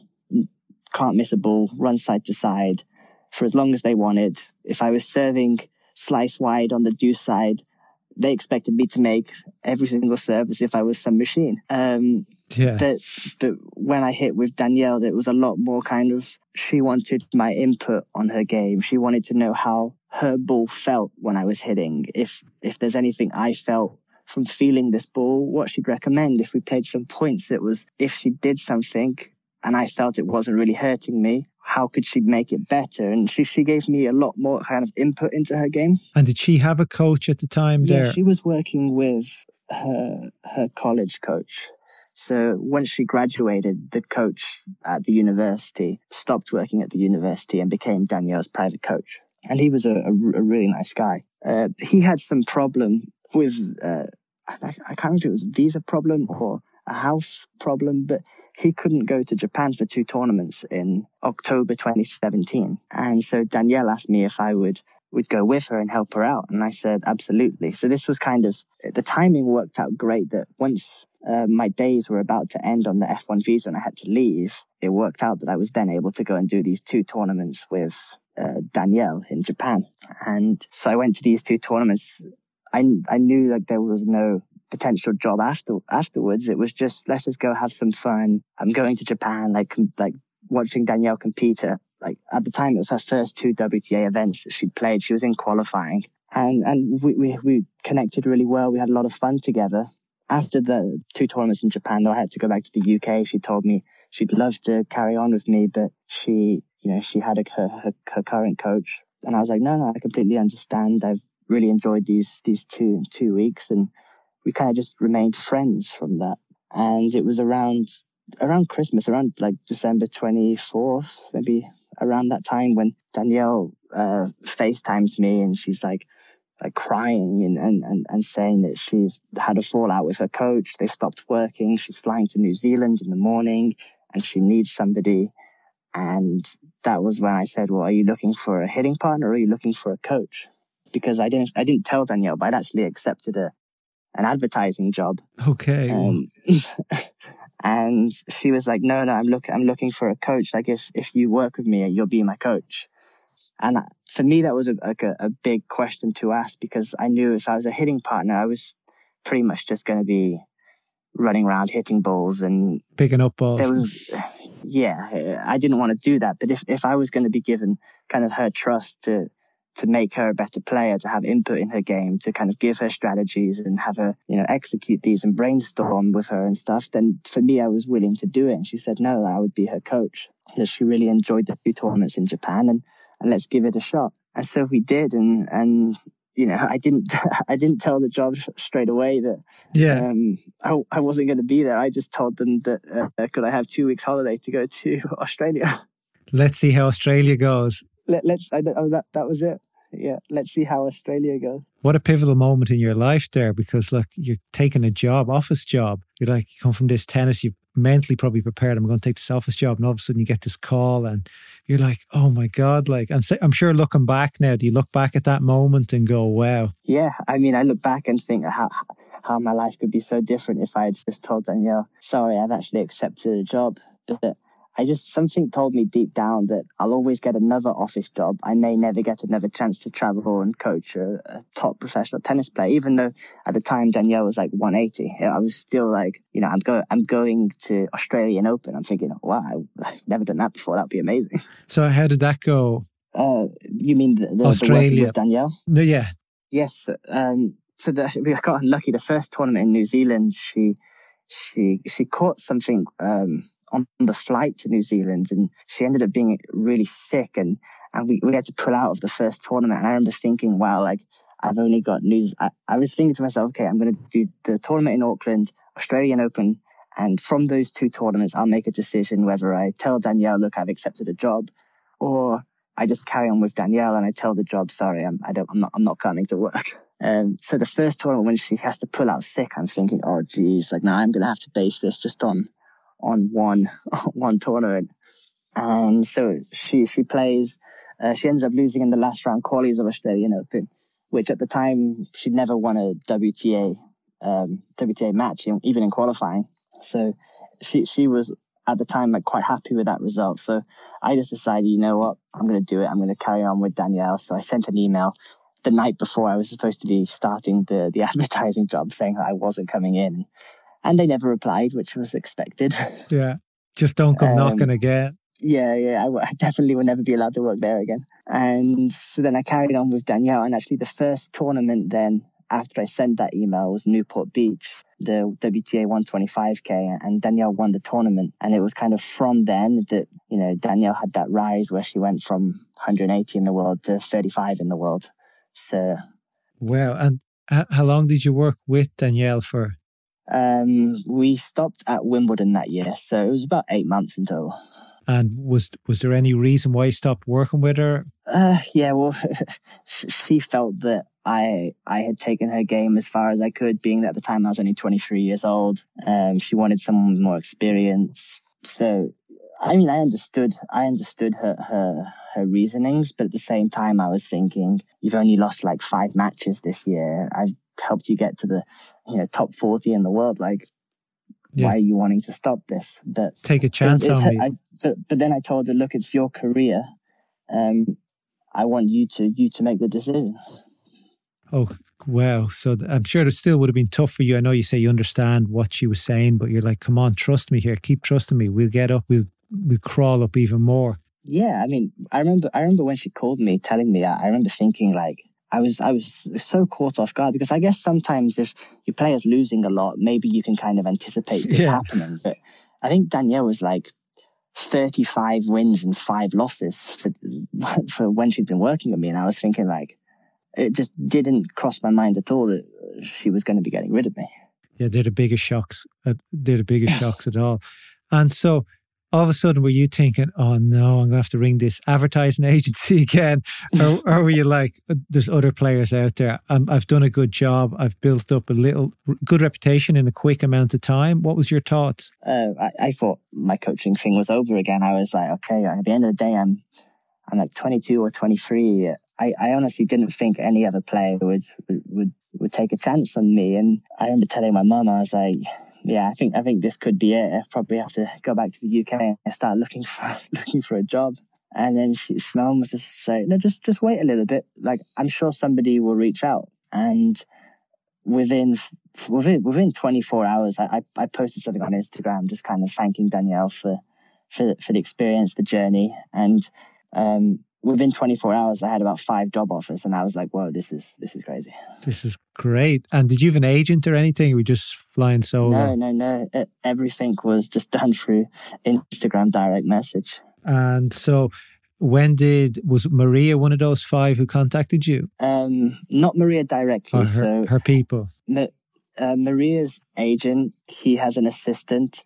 can't miss a ball, run side to side for as long as they wanted. If I was serving slice wide on the deuce side, they expected me to make every single serve as if I was some machine. Um, yeah. But, but when I hit with Danielle, there was a lot more kind of, she wanted my input on her game. She wanted to know how her ball felt when I was hitting. If, if there's anything I felt from feeling this ball, what she'd recommend. If we played some points, it was if she did something and I felt it wasn't really hurting me, how could she make it better? And she, she gave me a lot more kind of input into her game. And did she have a coach at the time yeah, there? she was working with her her college coach. So once she graduated, the coach at the university stopped working at the university and became Danielle's private coach. And he was a, a, a really nice guy. Uh, he had some problem with, uh, I, I can't remember if it was a visa problem or a house problem, but he couldn't go to Japan for two tournaments in October 2017. And so Danielle asked me if I would would go with her and help her out. And I said, absolutely. So this was kind of, the timing worked out great that once uh, my days were about to end on the F1 visa and I had to leave, it worked out that I was then able to go and do these two tournaments with uh, Danielle in Japan. And so I went to these two tournaments. I, I knew like there was no potential job after afterwards. It was just let's just go have some fun. I'm going to Japan, like like watching Danielle compete like at the time it was her first two WTA events that she played. She was in qualifying, and and we, we we connected really well. We had a lot of fun together. After the two tournaments in Japan, though, I had to go back to the UK. She told me she'd love to carry on with me, but she you know she had a, her, her her current coach, and I was like, no, no, I completely understand. I've really enjoyed these these two two weeks and we kind of just remained friends from that. And it was around around Christmas, around like December 24th, maybe around that time when Danielle uh, FaceTimes me and she's like, like crying and, and, and, and saying that she's had a fallout with her coach. They stopped working. She's flying to New Zealand in the morning and she needs somebody. And that was when I said, well, are you looking for a hitting partner or are you looking for a coach? Because I didn't, I didn't tell Danielle, but I'd actually accepted a, an advertising job. Okay. Um, and she was like, "No, no, I'm look, I'm looking for a coach. Like, if if you work with me, you'll be my coach." And for me, that was a, like a, a big question to ask because I knew if I was a hitting partner, I was pretty much just going to be running around hitting balls and picking up balls. There was, yeah, I didn't want to do that. But if if I was going to be given kind of her trust to to make her a better player, to have input in her game, to kind of give her strategies and have her, you know, execute these and brainstorm with her and stuff, then for me, I was willing to do it. And she said, no, I would be her coach because she really enjoyed the two tournaments in Japan and, and let's give it a shot. And so we did. And, and, you know, I didn't, I didn't tell the job straight away that, yeah, um, I, I wasn't going to be there. I just told them that, uh, could I have two weeks holiday to go to Australia? Let's see how Australia goes let, us I, oh, that that was it. Yeah, let's see how Australia goes. What a pivotal moment in your life there, because look, you're taking a job, office job. You're like, you come from this tennis, you've mentally probably prepared. I'm going to take this office job, and all of a sudden you get this call, and you're like, oh my god! Like I'm, I'm sure looking back now, do you look back at that moment and go, wow? Yeah, I mean, I look back and think how how my life could be so different if I had just told Danielle, sorry, I've actually accepted a job. But I just something told me deep down that I'll always get another office job. I may never get another chance to travel and coach a, a, top professional tennis player. Even though at the time Danielle was like 180, I was still like, you know, I'm going, I'm going to Australian Open. I'm thinking, wow, I've never done that before. That'd be amazing. So how did that go? Uh, you mean the, the, Australia the with Danielle? No, yeah. Yes. Um, so the, we got unlucky. The first tournament in New Zealand, she she she caught something. Um, on the flight to New Zealand and she ended up being really sick and, and we, we had to pull out of the first tournament. And I remember thinking, wow, like I've only got news. I, I was thinking to myself, okay, I'm going to do the tournament in Auckland, Australian Open. And from those two tournaments, I'll make a decision whether I tell Danielle, look, I've accepted a job or I just carry on with Danielle and I tell the job, sorry, I'm, I don't, I'm not, I'm not coming to work. Um, so the first tournament when she has to pull out sick, I'm thinking, oh geez, like now I'm going to have to base this just on on one one tournament. And so she she plays. Uh, she ends up losing in the last round qualies of Australian Open, which at the time she'd never won a WTA um, WTA match, even in qualifying. So she she was at the time like quite happy with that result. So I just decided, you know what, I'm going to do it. I'm going to carry on with Danielle. So I sent an email the night before I was supposed to be starting the the advertising job, saying that I wasn't coming in and they never replied, which was expected. Yeah, just don't come um, knocking again. Yeah, yeah, I, I definitely will never be allowed to work there again. And so then I carried on with Danielle, and actually the first tournament then after I sent that email was Newport Beach, the WTA 125k, and Danielle won the tournament. And it was kind of from then that you know Danielle had that rise where she went from 180 in the world to 35 in the world. So, wow! And how long did you work with Danielle for? Um, we stopped at Wimbledon that year, so it was about eight months in total. And was was there any reason why you stopped working with her? Uh, yeah, well, she felt that I I had taken her game as far as I could, being that at the time I was only 23 years old. Um, she wanted someone with more experience. So, I mean, I understood I understood her her her reasonings, but at the same time, I was thinking, you've only lost like five matches this year. I've helped you get to the you know top 40 in the world like yeah. why are you wanting to stop this? But take a chance it's, it's, on me. I, but, but then i told her look it's your career. Um i want you to you to make the decision. Oh wow so i'm sure it still would have been tough for you. I know you say you understand what she was saying but you're like come on trust me here. Keep trusting me. We'll get up. We'll we'll crawl up even more. Yeah i mean i remember i remember when she called me telling me that. I remember thinking like I was I was so caught off guard because I guess sometimes if your player's losing a lot, maybe you can kind of anticipate this yeah. happening. But I think Danielle was like 35 wins and five losses for for when she'd been working with me, and I was thinking like it just didn't cross my mind at all that she was going to be getting rid of me. Yeah, they're the biggest shocks. They're the biggest shocks at all. And so all of a sudden were you thinking, oh no, I'm going to have to ring this advertising agency again? or, or were you like, there's other players out there. i have done a good job. I've built up a little good reputation in a quick amount of time. What was your thoughts? Uh, I, I, thought my coaching thing was over again. I was like, okay, at the end of the day, I'm, I'm like 22 or 23. I, I honestly didn't think any other player would, would, would take a chance on me. And I remember telling my mum, I was like, yeah, I think I think this could be it. I probably have to go back to the UK and start looking for looking for a job. And then she, Simone was just saying, no, just just wait a little bit. Like I'm sure somebody will reach out. And within within within 24 hours, I I posted something on Instagram, just kind of thanking Danielle for for for the experience, the journey, and um, within 24 hours, I had about five job offers, and I was like, "Whoa, this is this is crazy." This is great. And did you have an agent or anything? we just flying solo? No, no, no. It, everything was just done through Instagram direct message. And so, when did was Maria one of those five who contacted you? Um, not Maria directly. Her, so her people. Ma- uh, Maria's agent, he has an assistant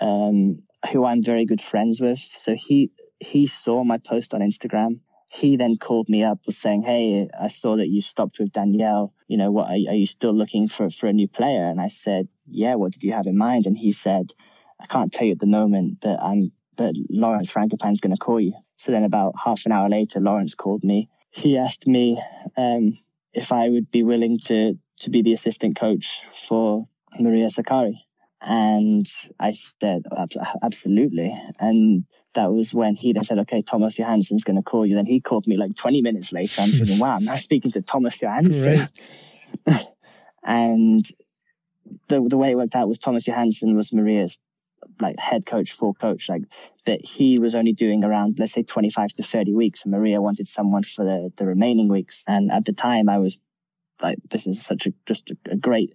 um, who I'm very good friends with. So he he saw my post on Instagram. He then called me up, was saying, "Hey, I saw that you stopped with Danielle. You know, what are, are you still looking for for a new player?" And I said, "Yeah. What did you have in mind?" And he said, "I can't tell you at the moment, but I'm but Lawrence Frankopan's going to call you." So then, about half an hour later, Lawrence called me. He asked me um, if I would be willing to to be the assistant coach for Maria Sakkari. And I said, oh, absolutely. And that was when he then said, okay, Thomas Johansson's going to call you. Then he called me like 20 minutes later. I'm thinking, wow, I'm now speaking to Thomas Johansson. and the, the way it worked out was Thomas Johansson was Maria's like head coach, full coach, like that he was only doing around, let's say 25 to 30 weeks. And Maria wanted someone for the, the remaining weeks. And at the time I was like, this is such a, just a, a great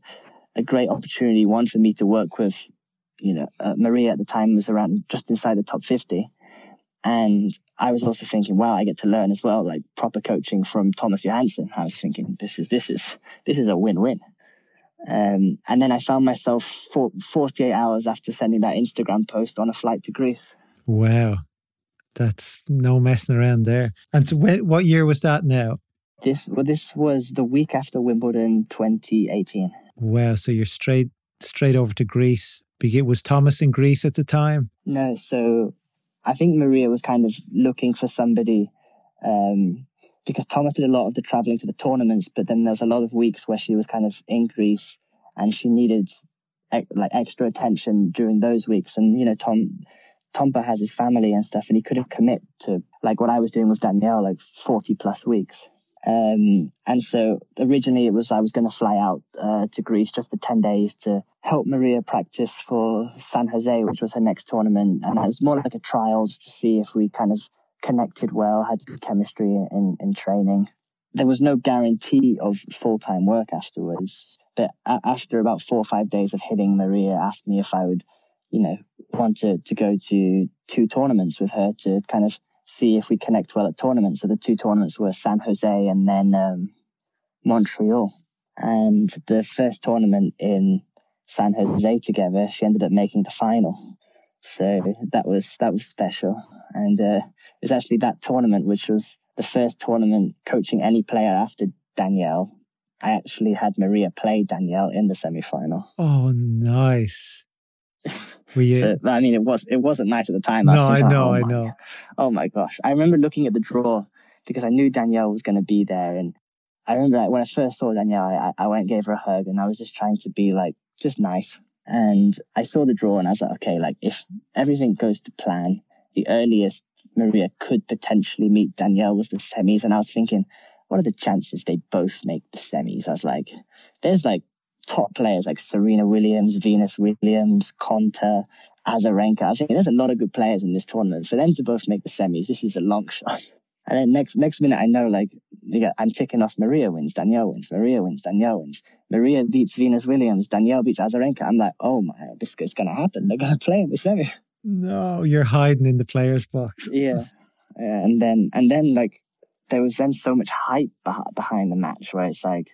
a great opportunity. One for me to work with, you know, uh, Maria at the time was around just inside the top 50. And I was also thinking, wow, I get to learn as well, like proper coaching from Thomas Johansson. I was thinking, this is, this is, this is a win-win. Um, and then I found myself for 48 hours after sending that Instagram post on a flight to Greece. Wow. That's no messing around there. And so what year was that now? This, well, this was the week after Wimbledon 2018. Wow. So you're straight straight over to Greece. Was Thomas in Greece at the time? No. So I think Maria was kind of looking for somebody um, because Thomas did a lot of the traveling to the tournaments, but then there's a lot of weeks where she was kind of in Greece and she needed like extra attention during those weeks. And you know, Tom Tompa has his family and stuff, and he couldn't commit to like what I was doing with Danielle, like 40 plus weeks. Um, and so originally it was I was going to fly out uh, to Greece just for 10 days to help Maria practice for San Jose, which was her next tournament. And it was more like a trials to see if we kind of connected well, had good chemistry in, in training. There was no guarantee of full time work afterwards. But after about four or five days of hitting, Maria asked me if I would, you know, want to, to go to two tournaments with her to kind of see if we connect well at tournaments. So the two tournaments were San Jose and then um, Montreal. And the first tournament in San Jose together, she ended up making the final. So that was that was special, and uh, it's actually that tournament which was the first tournament coaching any player after Danielle. I actually had Maria play Danielle in the semi final. Oh, nice! You... I mean, it was it wasn't nice at the time. I no, I know, oh I know. Oh my gosh! I remember looking at the draw because I knew Danielle was going to be there, and I remember like, when I first saw Danielle, I, I went and gave her a hug, and I was just trying to be like just nice. And I saw the draw, and I was like, okay, like if everything goes to plan, the earliest Maria could potentially meet Danielle was the semis, and I was thinking, what are the chances they both make the semis? I was like, there's like top players like Serena Williams, Venus Williams, Konta, Azarenka. I think there's a lot of good players in this tournament. For them to both make the semis, this is a long shot. And then next next minute, I know like I'm ticking off Maria wins, Danielle wins, Maria wins, Danielle wins. Maria beats Venus Williams, Danielle beats Azarenka. I'm like, oh my, this is gonna happen. They're gonna play in the semi. No, you're hiding in the players box. yeah, and then and then like there was then so much hype behind the match where it's like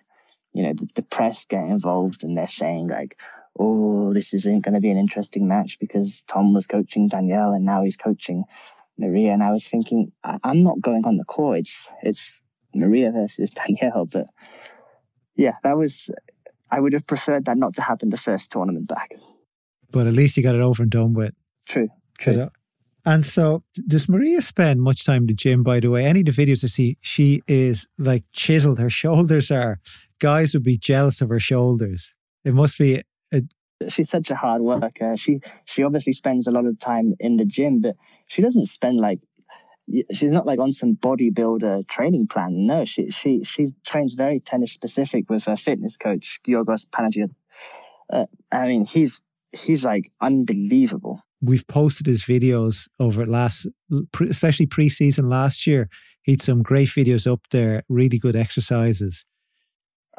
you know, the, the press get involved and they're saying like, oh, this isn't going to be an interesting match because Tom was coaching Danielle and now he's coaching Maria. And I was thinking, I, am not going on the court. It's, it's Maria versus Danielle. But yeah, that was, I would have preferred that not to happen the first tournament back. But at least you got it over and done with. True. True. And so, does Maria spend much time in the gym? By the way, any of the videos I see, she is like chiseled. Her shoulders are guys would be jealous of her shoulders. It must be. A... She's such a hard worker. She she obviously spends a lot of time in the gym, but she doesn't spend like she's not like on some bodybuilder training plan. No, she she she trains very tennis specific with her fitness coach Giorgos Panagia. Uh, I mean, he's he's like unbelievable. We've posted his videos over last, especially preseason last year. He's some great videos up there, really good exercises.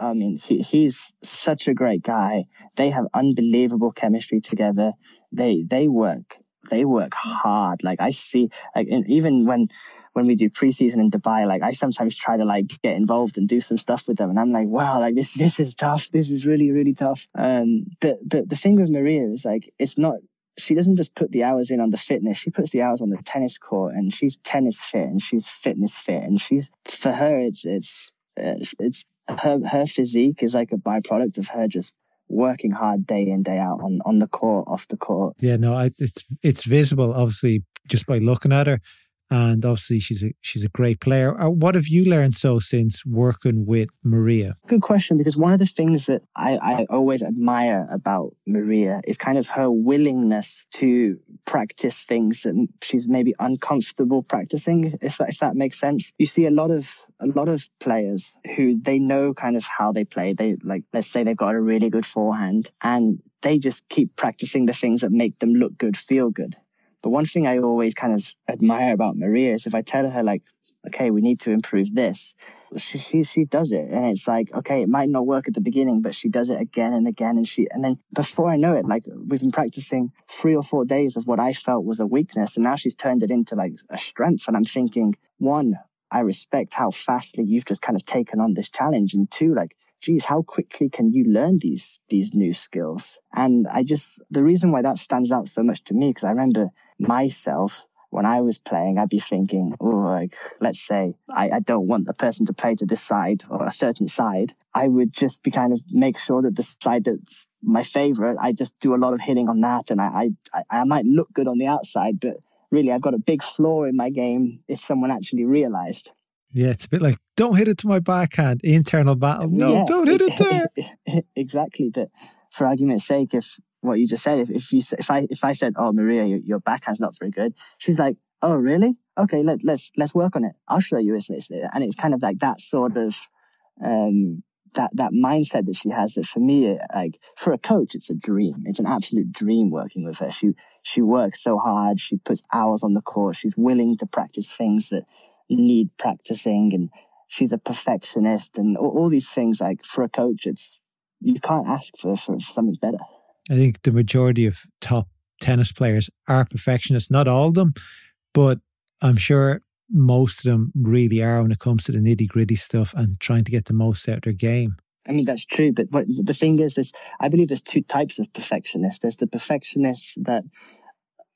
I mean, he, he's such a great guy. They have unbelievable chemistry together. They they work they work hard. Like I see, like even when when we do preseason in Dubai, like I sometimes try to like get involved and do some stuff with them, and I'm like, wow, like this this is tough. This is really really tough. Um, but but the thing with Maria is like it's not. She doesn't just put the hours in on the fitness. She puts the hours on the tennis court, and she's tennis fit and she's fitness fit, and she's for her it's it's it's her her physique is like a byproduct of her just working hard day in day out on on the court off the court. Yeah no I, it's it's visible obviously just by looking at her and obviously she's a she's a great player. Uh, what have you learned so since working with Maria? Good question, because one of the things that I, I always admire about Maria is kind of her willingness to practice things that she's maybe uncomfortable practicing, if that, if that makes sense. You see a lot of a lot of players who they know kind of how they play. They like let's say they've got a really good forehand and they just keep practicing the things that make them look good, feel good. But one thing I always kind of admire about Maria is if I tell her like, okay, we need to improve this, she, she she does it, and it's like, okay, it might not work at the beginning, but she does it again and again, and she and then before I know it, like we've been practicing three or four days of what I felt was a weakness, and now she's turned it into like a strength, and I'm thinking, one, I respect how fastly you've just kind of taken on this challenge, and two, like geez, how quickly can you learn these these new skills? And I just the reason why that stands out so much to me because I remember myself when I was playing, I'd be thinking, oh, like, let's say I, I don't want the person to play to this side or a certain side. I would just be kind of make sure that the side that's my favorite, I just do a lot of hitting on that. And I, I, I might look good on the outside, but really I've got a big flaw in my game if someone actually realized. Yeah, it's a bit like don't hit it to my backhand, internal battle. No, yeah, don't hit it there. exactly. But for argument's sake, if what you just said, if, if you if I if I said, "Oh, Maria, your, your backhand's not very good," she's like, "Oh, really? Okay, let, let's let's work on it. I'll show you." It's, and it's kind of like that sort of um, that that mindset that she has. That for me, like for a coach, it's a dream. It's an absolute dream working with her. She she works so hard. She puts hours on the court. She's willing to practice things that need practicing and she's a perfectionist and all, all, these things like for a coach it's you can't ask for, for something better. I think the majority of top tennis players are perfectionists. Not all of them but i'm sure most of them really are when it comes to the nitty gritty stuff and trying to get the most out of their game. I mean that's true, but what, the thing is, there's I believe there's two types of perfectionists. There's the perfectionists that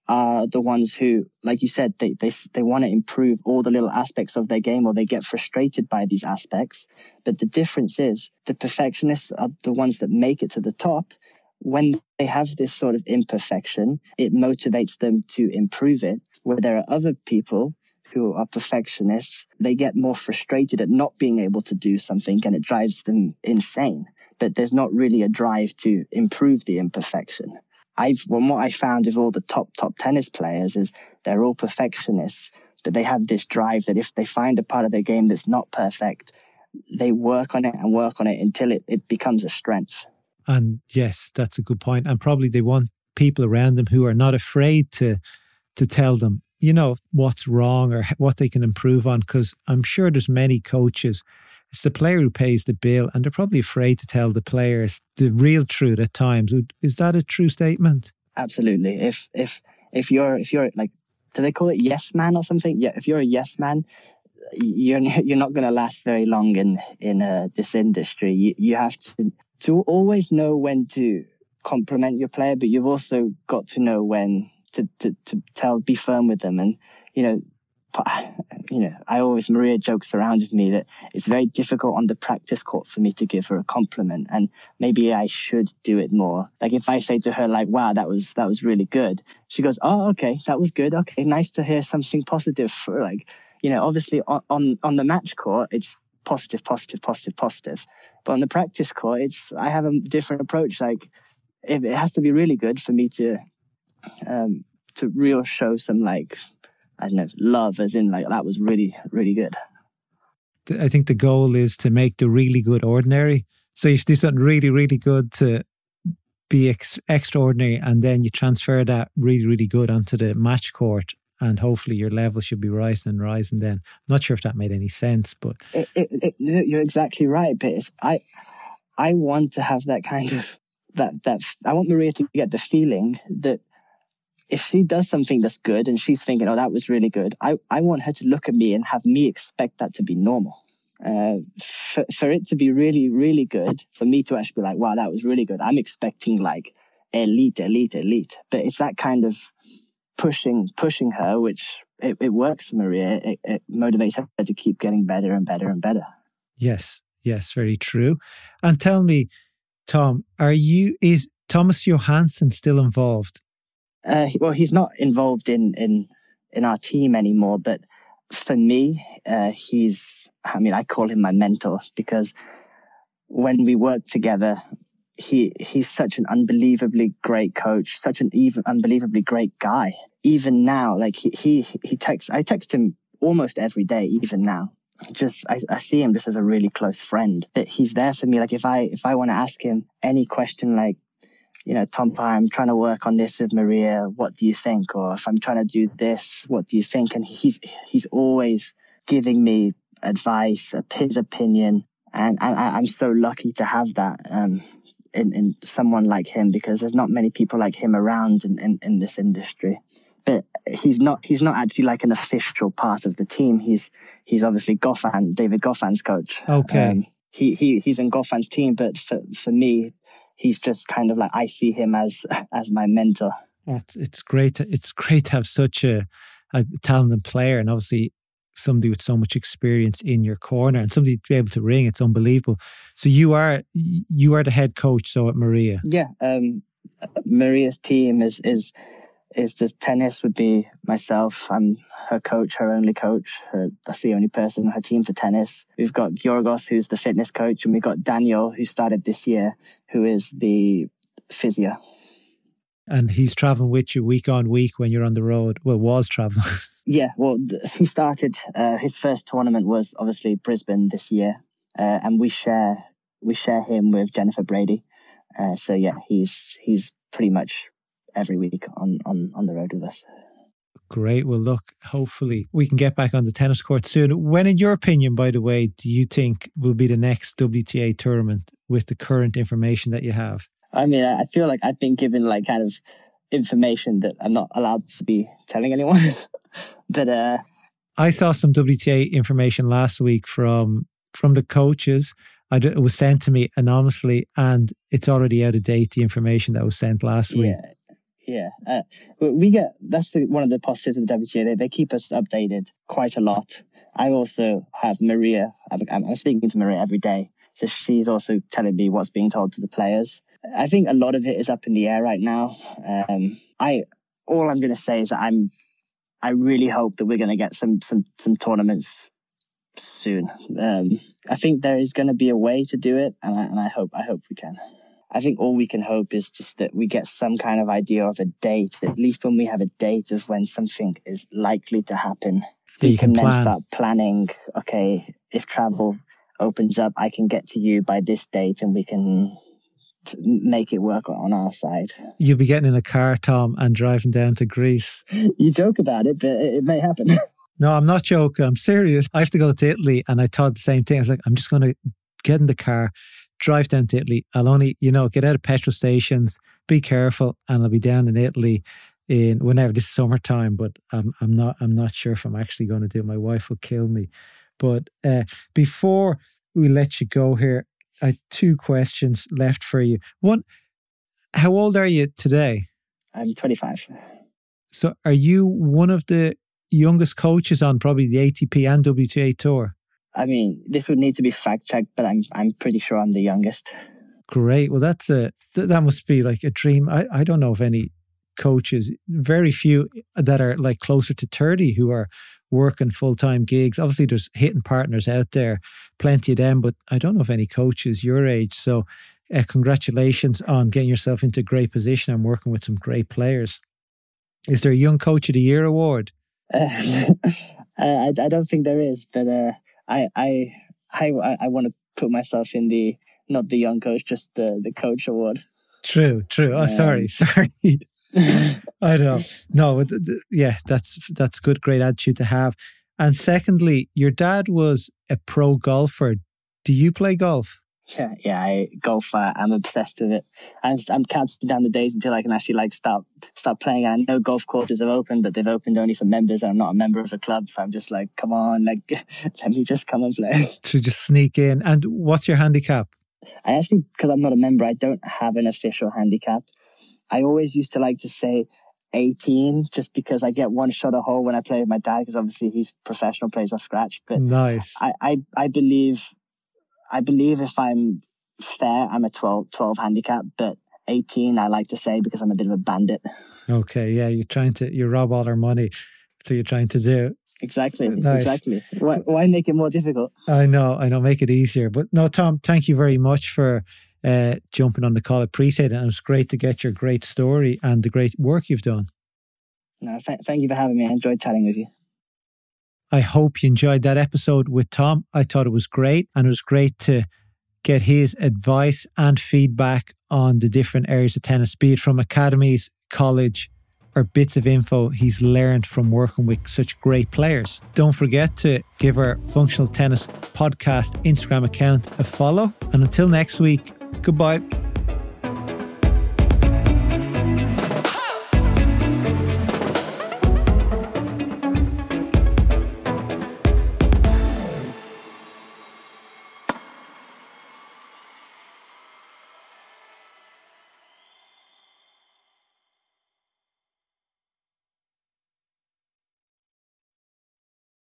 are the ones who, like you said, they they they want to improve all the little aspects of their game, or they get frustrated by these aspects. But the difference is, the perfectionists are the ones that make it to the top. When they have this sort of imperfection, it motivates them to improve it. Where there are other people who are perfectionists, they get more frustrated at not being able to do something, and it drives them insane. But there's not really a drive to improve the imperfection. I've what I found with all the top top tennis players is they're all perfectionists, but they have this drive that if they find a part of their game that's not perfect, they work on it and work on it until it, it becomes a strength. And yes, that's a good point. And probably they want people around them who are not afraid to to tell them, you know, what's wrong or what they can improve on. Because I'm sure there's many coaches it's the player who pays the bill, and they're probably afraid to tell the players the real truth at times. Is that a true statement? Absolutely. If if if you're if you're like, do they call it yes man or something? Yeah. If you're a yes man, you're you're not going to last very long in in uh, this industry. You you have to to always know when to compliment your player, but you've also got to know when to to to tell, be firm with them, and you know you know, I always, Maria jokes around with me that it's very difficult on the practice court for me to give her a compliment. And maybe I should do it more. Like if I say to her, like, wow, that was, that was really good. She goes, oh, okay, that was good. Okay. Nice to hear something positive for like, you know, obviously on, on, on the match court, it's positive, positive, positive, positive. But on the practice court, it's, I have a different approach. Like if it has to be really good for me to, um, to real show some like I don't know, love as in like that was really, really good. I think the goal is to make the really good ordinary. So you do something really, really good to be ex- extraordinary, and then you transfer that really, really good onto the match court. and hopefully your level should be rising and rising. Then, I'm not sure if that made any sense, but it, it, it, you're exactly right. But I, I want to have that kind of that that I want Maria to get the feeling that if she does something that's good and she's thinking, oh, that was really good, I, I want her to look at me and have me expect that to be normal. Uh, for, for it to be really, really good, for me to actually be like, wow, that was really good, I'm expecting like elite, elite, elite. But it's that kind of pushing, pushing her, which it, it works for Maria. It, it motivates her to keep getting better and better and better. Yes, yes, very true. And tell me, Tom, are you, is Thomas Johansson still involved? Uh, well, he's not involved in in in our team anymore, but for me, uh, he's. I mean, I call him my mentor because when we work together, he he's such an unbelievably great coach, such an even unbelievably great guy. Even now, like he he he texts. I text him almost every day, even now. Just I, I see him just as a really close friend. That he's there for me. Like if I if I want to ask him any question, like you know, Tom, I'm trying to work on this with Maria. What do you think? Or if I'm trying to do this, what do you think? And he's he's always giving me advice, his opinion, and, and I, am so lucky to have that um, in in someone like him because there's not many people like him around in, in, in this industry. But he's not he's not actually like an official part of the team. He's he's obviously Goffin, David Goffin's coach. Okay. Um, he, he he's in Goffin's team, but for, for me, he's just kind of like I see him as as my mentor. It's, it's great. It's great to have such a, a talented player, and obviously somebody with so much experience in your corner, and somebody to be able to ring. It's unbelievable. So you are you are the head coach. So at Maria, yeah. Um, Maria's team is is is just tennis would be myself. I'm her coach, her only coach. Her, that's the only person on her team for tennis. We've got Georgos, who's the fitness coach, and we've got Daniel, who started this year, who is the physio. And he's traveling with you week on week when you're on the road. Well, was traveling. yeah, well, th- he started. Uh, his first tournament was obviously Brisbane this year, uh, and we share we share him with Jennifer Brady. Uh, so yeah, he's he's pretty much every week on on on the road with us. Great. Well, look, hopefully we can get back on the tennis court soon. When, in your opinion, by the way, do you think will be the next WTA tournament with the current information that you have? I mean, I feel like I've been given like kind of information that I'm not allowed to be telling anyone. but uh I saw some WTA information last week from from the coaches. I, it was sent to me anonymously, and it's already out of date. The information that was sent last week. Yeah, yeah, uh, we get that's the, one of the positives of the WTA. They, they keep us updated quite a lot. I also have Maria. I'm, I'm speaking to Maria every day, so she's also telling me what's being told to the players. I think a lot of it is up in the air right now. Um, I all I'm going to say is that I'm. I really hope that we're going to get some some some tournaments soon. Um, I think there is going to be a way to do it, and I, and I hope I hope we can. I think all we can hope is just that we get some kind of idea of a date, at least when we have a date of when something is likely to happen. we you can, can then start planning, okay, if travel opens up, I can get to you by this date and we can make it work on our side. You'll be getting in a car, Tom, and driving down to Greece. you joke about it, but it, may happen. no, I'm not joking. I'm serious. I have to go to Italy, and I thought the same thing. I was like, I'm just going to get in the car, drive down to Italy. I'll only, you know, get out of petrol stations, be careful, and I'll be down in Italy in whenever this is summertime. But I'm, I'm not, I'm not sure if I'm actually going to do it. My wife will kill me. But uh, before we let you go here, I have two questions left for you. One, how old are you today? I'm 25. So, are you one of the youngest coaches on probably the ATP and WTA tour? I mean, this would need to be fact checked, but I'm I'm pretty sure I'm the youngest. Great. Well, that's a th- that must be like a dream. I I don't know of any coaches, very few that are like closer to 30 who are working full time gigs. Obviously, there's hitting partners out there, plenty of them, but I don't know of any coaches your age. So, uh, congratulations on getting yourself into a great position and working with some great players. Is there a Young Coach of the Year award? Uh, I, I don't think there is, but uh, I I I I want to put myself in the not the young coach, just the the coach award. True, true. Oh, um, sorry, sorry. I know. No, yeah, that's that's good, great attitude to have. And secondly, your dad was a pro golfer. Do you play golf? Yeah, yeah, I golf. Uh, I'm obsessed with it. I'm, I'm counting down the days until I can actually like start start playing. I know golf courses have opened, but they've opened only for members, and I'm not a member of the club. So I'm just like, come on, like let me just come and play. To just sneak in. And what's your handicap? I actually, because I'm not a member, I don't have an official handicap. I always used to like to say 18 just because I get one shot a hole when I play with my dad because obviously he's professional plays off scratch but nice I, I I believe I believe if I'm fair, I'm a 12, 12 handicap, but 18, I like to say because I'm a bit of a bandit. Okay. Yeah. You're trying to, you rob all our money. So you're trying to do. Exactly. Nice. Exactly. Why, why make it more difficult? I know. I know. Make it easier. But no, Tom, thank you very much for uh, jumping on the call. I appreciate it. And it was great to get your great story and the great work you've done. No, th- thank you for having me. I enjoyed chatting with you. I hope you enjoyed that episode with Tom. I thought it was great, and it was great to get his advice and feedback on the different areas of tennis, be it from academies, college, or bits of info he's learned from working with such great players. Don't forget to give our Functional Tennis Podcast Instagram account a follow. And until next week, goodbye.